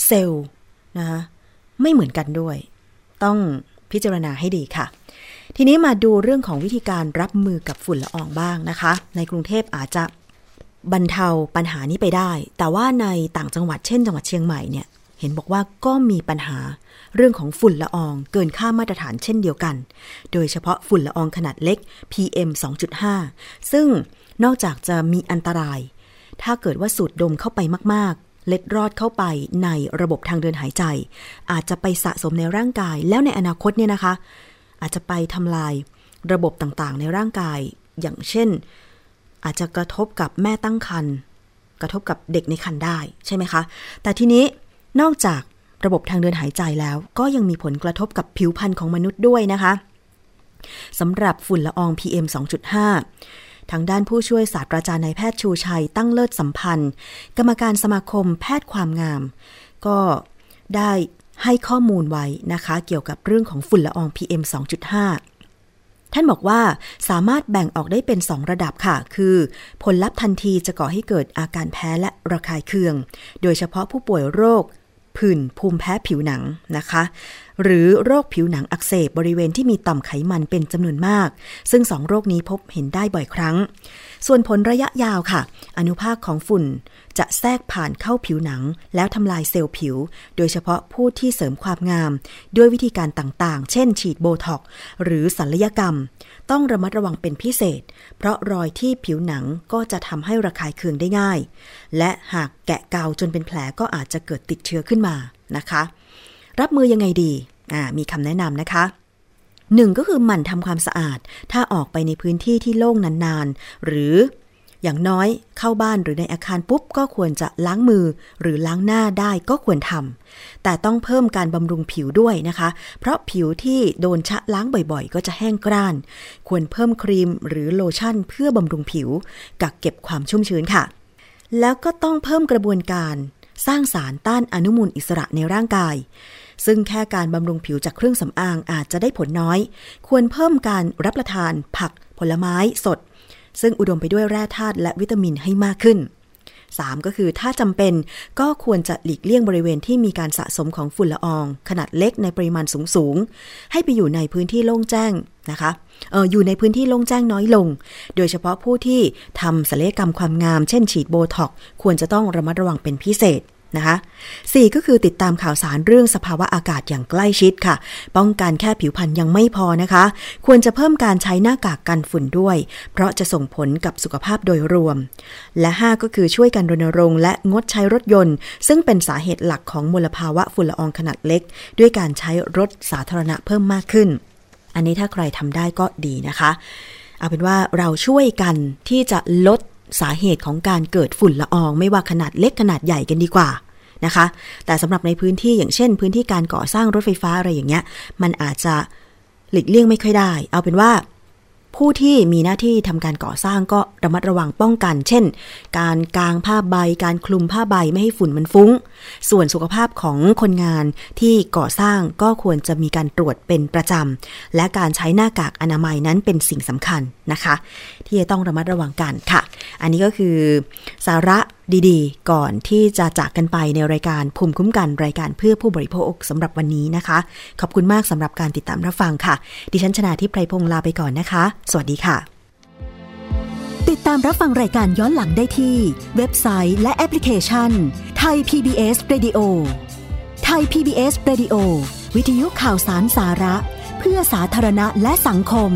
เซลล์นะคะไม่เหมือนกันด้วย ต้องพิจารณาให้ดีค่ะ ทีนี้มาดูเรื่องของวิธีการรับมือกับฝุ่นละอองบ้างนะคะ ในกรุงเทพอาจจะบรรเทาปัญหานี้ไปได้ แต่ว่าในต่างจังหวัดเช่น จังหวัดเชียงใหม่เนี่ยเห็นบอกว่าก็มีปัญหาเรื่องของฝุ่นละอองเกินค่ามาตรฐานเช่นเดียวกัน โดยเฉพาะฝุ่นละอองขนาดเล็ก PM 2.5 ซึ่ง นอกจากจะมีอันตราย ถ้าเกิดว่าสูดดมเข้าไปมากๆ เล็ดรอดเข้าไปในระบบทางเดินหายใจ อาจจะไปสะสมในร่างกาย แล้วในอนาคตเนี่ยนะคะ อาจจะไปทำลายระบบต่างๆ ในร่างกาย อย่างเช่น อาจจะกระทบกับแม่ตั้งครรภ์กระทบกับเด็กในครรภ์ได้ใช่ไหมคะ แต่ทีนี้นอกจากระบบทางเดินหายใจแล้ว ก็ยังมีผลกระทบกับผิวพรรณของมนุษย์ด้วยนะคะสำหรับฝุ่นละออง PM 2.5 ทางด้านผู้ช่วยศาสตราจารย์นายแพทย์ชูชัยตั้งเลิศสัมพันธ์ กรรมการสมาคมแพทย์ความงาม ก็ได้ให้ข้อมูลไว้นะคะ เกี่ยวกับเรื่องของฝุ่นละออง PM 2.5 ท่านบอกว่าสามารถแบ่งออกได้เป็น 2 ระดับค่ะ คือ ผลลัพธ์ทันทีจะก่อให้เกิดอาการแพ้และระคายเคือง โดยเฉพาะผู้ป่วยโรคผื่นภูมิแพ้ผิวหนังนะคะ หรือโรคผิวหนังอักเสบบริเวณที่มีต่อมไขมันเป็นจำนวนมาก ซึ่งสองโรคนี้พบเห็นได้บ่อยครั้ง ส่วนผลระยะยาวค่ะ อนุภาคของฝุ่นจะแทรกผ่านเข้าผิวหนัง แล้วทำลายเซลล์ผิว โดยเฉพาะผู้ที่เสริมความงาม ด้วยวิธีการต่างๆ เช่น ฉีดโบท็อกหรือศัลยกรรม ต้องระมัดระวังเป็นพิเศษ เพราะรอยที่ผิวหนังก็จะทำให้ระคายเคืองได้ง่าย และหากแกะเกาจนเป็นแผลก็อาจจะเกิดติดเชื้อขึ้นมานะคะ รับมือยังไงดีอ่ามีคำแนะนำนะคะหนึ่งก็คือหมั่นทำความสะอาด ถ้าออกไปในพื้นที่ที่โล่งนานๆ หรืออย่างน้อยเข้าบ้านหรือในอาคารปุ๊บ ก็ควรจะล้างมือหรือล้างหน้าได้ก็ควรทำแต่ต้องเพิ่มการบำรุงผิวด้วยนะคะ เพราะผิวที่โดนชะล้างบ่อยๆ ก็จะแห้งกร้าน ควรเพิ่มครีมหรือโลชั่น เพื่อบำรุงผิว กักเก็บความชุ่มชื้นค่ะ แล้วก็ต้องเพิ่มกระบวนการ สร้างสารต้านอนุมูลอิสระในร่างกาย ซึ่งแค่การบำรุงผิวจากเครื่องสำอางอาจจะได้ผลน้อย ควรเพิ่มการรับประทานผักผลไม้สด ซึ่งอุดมไปด้วยแร่ธาตุและวิตามินให้มากขึ้น 3 ก็คือถ้าจำเป็นก็ควรจะหลีกเลี่ยงบริเวณที่มีการสะสมของฝุ่นละออง ขนาดเล็กในปริมาณสูงๆให้ไปอยู่ในพื้นที่โล่งแจ้งนะคะอออยู่ในพื้นที่โล่งแจ้งน้อยลง โดยเฉพาะผู้ที่ทำศัลยกรรมความงาม เช่นฉีดโบท็อกควรจะต้องระมัดระวังเป็นพิเศษ นะคะ 4 ก็คือติดตามข่าวสารเรื่องสภาวะอากาศอย่างใกล้ชิดค่ะ ป้องกันแค่ผิวพรรณยังไม่พอนะคะ ควรจะเพิ่มการใช้หน้ากากกันฝุ่นด้วย เพราะจะส่งผลกับสุขภาพโดยรวม และ 5 ก็คือช่วยกันรณรงค์และงดใช้รถยนต์ ซึ่งเป็นสาเหตุหลักของมลภาวะฝุ่นละอองขนาดเล็ก ด้วยการใช้รถสาธารณะเพิ่มมากขึ้น อันนี้ถ้าใครทำได้ก็ดีนะคะ เอาเป็นว่าเราช่วยกันที่จะลด สาเหตุของการเกิดฝุ่นละออง ไม่ว่าขนาดเล็กขนาดใหญ่กันดีกว่านะคะ แต่สำหรับในพื้นที่อย่างเช่น พื้นที่การก่อสร้างรถไฟฟ้าอะไรอย่างเงี้ย มันอาจจะหลีกเลี่ยงไม่ค่อยได้ เอาเป็นว่า ผู้ที่มีหน้าที่ทำการก่อสร้างก็ระมัดระวังป้องกัน เช่น การกางผ้าใบ การคลุมผ้าใบไม่ให้ฝุ่นมันฟุ้ง ส่วนสุขภาพของคนงานที่ก่อสร้างก็ควรจะมีการตรวจเป็นประจำ และการใช้หน้ากากอนามัยนั้นเป็นสิ่งสำคัญนะคะ ที่จะต้องระมัดระวังกันค่ะ อันนี้ก็คือสาระ ดีๆ ก่อนที่จะจากกันไปในรายการภูมิคุ้มกันรายการเพื่อผู้บริโภคสำหรับวันนี้นะคะ ขอบคุณมากสำหรับการติดตามรับฟังค่ะ ดิฉันชนะทิพไพรพงศ์ลาไปก่อนนะคะ สวัสดีค่ะ ติดตามรับฟังรายการย้อนหลังได้ที่ เว็บไซต์และแอปพลิเคชันไทย PBS Radio ไทย PBS Radio วิทยุข่าวสารสาระ เพื่อสาธารณะและสังคม